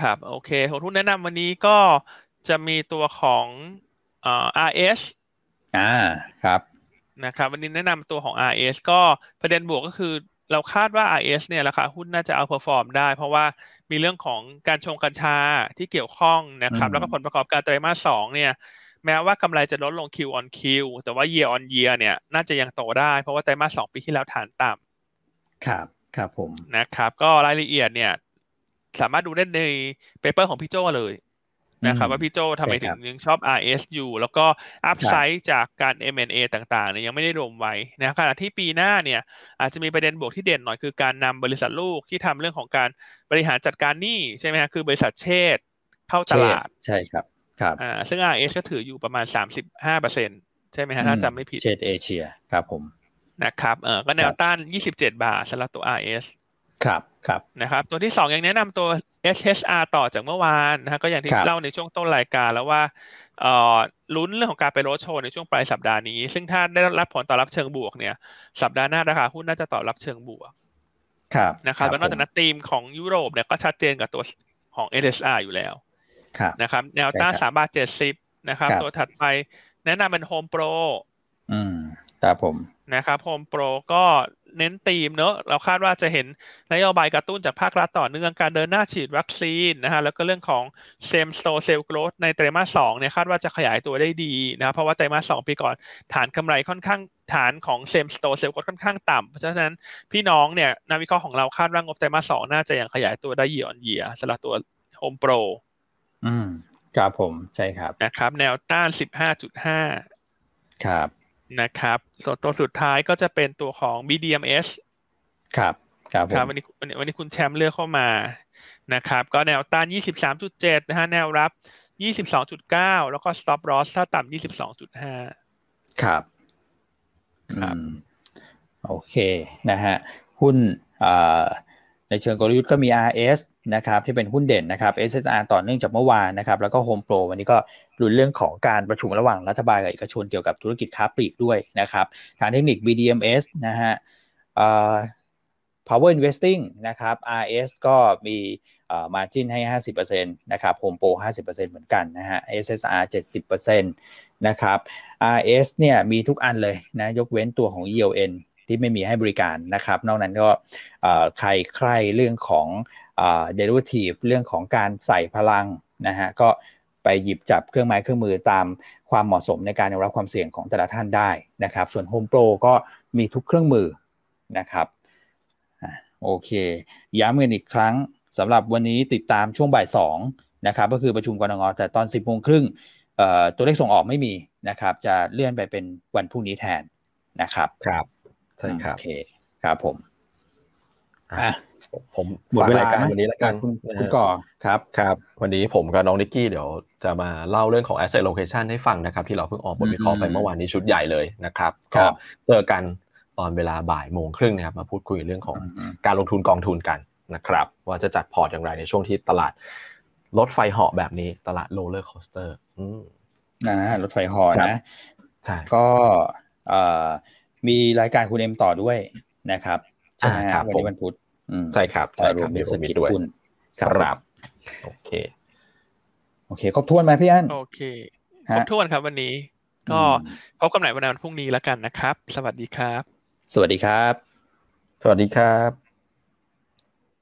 ครับโอเคของหุ้นแนะนำวันนี้ก็จะมีตัวของอ่า RS อ่าครับนะครับ วันนี้แนะนำตัวของ RS ก็ประเด็นบวกก็คือ เราคาดว่า RS เนี่ยราคาหุ้นน่าจะ outperform ได้ เพราะว่ามีเรื่องของการกัญชงกัญชาที่เกี่ยวข้องนะครับ แล้วก็ผลประกอบการไตรมาสสองเนี่ยแม้ว่ากำไรจะลดลง Q on Q แต่ว่า year on year เนี่ยน่าจะยังโตได้ เพราะว่าไตรมาสสองปีที่แล้วฐานต่ำครับครับผมนะครับ ก็รายละเอียดเนี่ยสามารถดูได้ใน paper ของพี่โจเลย นะครับว่าพี่โจทำไมถึงยังชอบ RS อยู่แล้วก็ upside จากการ M&A ต่างๆเนี่ยยังไม่ได้รวมไว้นะขณะที่ปีหน้าเนี่ยอาจจะมีประเด็นบวกที่เด่นหน่อยคือการนำบริษัทลูกที่ทำเรื่องของการบริหารจัดการหนี้ใช่ไหมครคือบริษัทเชษเข้าตลาดใช่ครับครับอ่าซึ่ง RS ก็ถืออยู่ประมาณ 35เปอร์เซ็นใช่ไหมฮะถ้าจำไม่ผิดเชษเอเชียครับผมนะครับเออก็แนวต้าน 27 บาทสำหรับตัว RS ครับครับนะครับตัวที่สองยังแนะนำตัว SHR ต่อจากเมื่อวานนะฮะก็อย่างที่เล่าในช่วงต้นรายการแล้วว่าเอ่อลุ้นเรื่องของการไปโรดโชว์ในช่วงปลายสัปดาห์นี้ ซึ่งถ้าได้รับผลตอบรับเชิงบวกเนี่ยสัปดาห์หน้าราคาหุ้นน่าจะตอบรับเชิงบวกครับนะครับแล้วนอกจากนั้นธีมของยุโรปเนี่ยก็ชัดเจนกับตัวของ SSR อยู่แล้วนะครับแนวต้านสามบาทเจ็ดสิบนะครับ ตัวถัดไปแนะนำเป็นโฮมโปรอืมครับผมนะครับโฮมโปรก็ เน้นตีมเนอะเราคาดว่าจะเห็นนโยบายกระตุ้นจากภาครัฐต่อเนื่องการเดินหน้าฉีดวัคซีนนะฮะแล้วก็เรื่องของ same store sales growth ในไตรมาสสองเนี่ยคาดว่าจะขยายตัวได้ดีนะเพราะว่าไตรมาสสองปีก่อนฐานกำไรค่อนข้างฐานของ same store sales growth ค่อนข้างต่ำเพราะฉะนั้นพี่น้องเนี่ยนักวิเคราะห์ของเราคาดว่างบไตรมาสสองน่าจะยังขยายตัวได้ year on year สำหรับตัวโฮมโปรอืมครับผมใช่ครับนะครับ แนวต้านสิบห้าจุดห้าครับ นะครับ ส่วนตัวสุดท้ายก็จะเป็นตัวของ BDMS ครับครับครับวันนี้วันนี้คุณแชมป์เลือกเข้ามานะครับ ก็แนวต้าน 23.7 นะฮะ แนวรับ 22.9 แล้วก็ stop loss ถ้าต่ำ22.5 ครับครับโอเคนะฮะหุ้น ในเชิงกลยุทธ์ก็มี RS นะครับที่เป็นหุ้นเด่นนะครับ SSR ต่อเนื่องจากเมื่อวานนะครับแล้วก็ Home Pro วันนี้ก็รุนเรื่องของการประชุมระหว่างรัฐบาลกับเอกชนเกี่ยวกับธุรกิจค้าปลีกด้วยนะครับทางเทคนิค BDMs นะฮะ power investing นะครับ RS ก็มี margin ให้ 50%นะครับ Home Pro 50%เหมือนกันนะฮะ SSR 70%นะครับ RS เนี่ยมีทุกอันเลยนะยกเว้นตัวของ ELN ที่ไม่มีให้บริการนะครับ นอกนั้นก็ใครใครเรื่องของเดลิเวอทีฟเรื่องของการใส่พลังนะฮะก็ไปหยิบจับเครื่องไม้เครื่องมือตามความเหมาะสมในการรับความเสี่ยงของแต่ละท่านได้นะครับ ส่วน Home Pro ก็มีทุกเครื่องมือนะครับโอเค ย้ำกันอีกครั้งสำหรับวันนี้ติดตามช่วงบ่าย2นะครับก็คือประชุมกรงงแต่ตอน 10โมงครึ่งตัวเลขส่งออกไม่มีนะครับ จะเลื่อนไปเป็นวันพรุ่งนี้แทนนะครับครับ ช่ครับโอเคครับผมอะผมหมดเวลาวันนี้แล้วกันคุณคุณก่อครับครับ วันนี้ผมกับน้องนิกกี้เดี๋ยวจะมาเล่าเรื่องของ asset location ให้ฟังนะครับ ที่เราเพิ่งออกบทวิเคราะห์ไปเมื่อวานนี้ชุดใหญ่เลยนะครับก็เจอกันตอนเวลาบ่ายโมงครึ่งนะครับ มาพูดคุยเรื่องของการลงทุนกองทุนกันนะครับ ว่าจะจัดพอร์ตอย่างไรในช่วงที่ตลาดรถไฟเหาะแบบนี้ตลาด roller coasterร์นะรถไฟเหาะนะใช่ก็ มีรายการคุณเอ็มต่อด้วยนะครับใช่ไหมครับวันนี้วันพุธใช่ครับใช่ครับมีสกิดคุณครับโอเค โอเค ครบถ้วนไหมพี่อั้นโอเคครบถ้วนครับวันนี้ ก็พบกันใหม่วันพุธนี้แล้วกันนะครับ สวัสดีครับ สวัสดีครับ สวัสดีครับ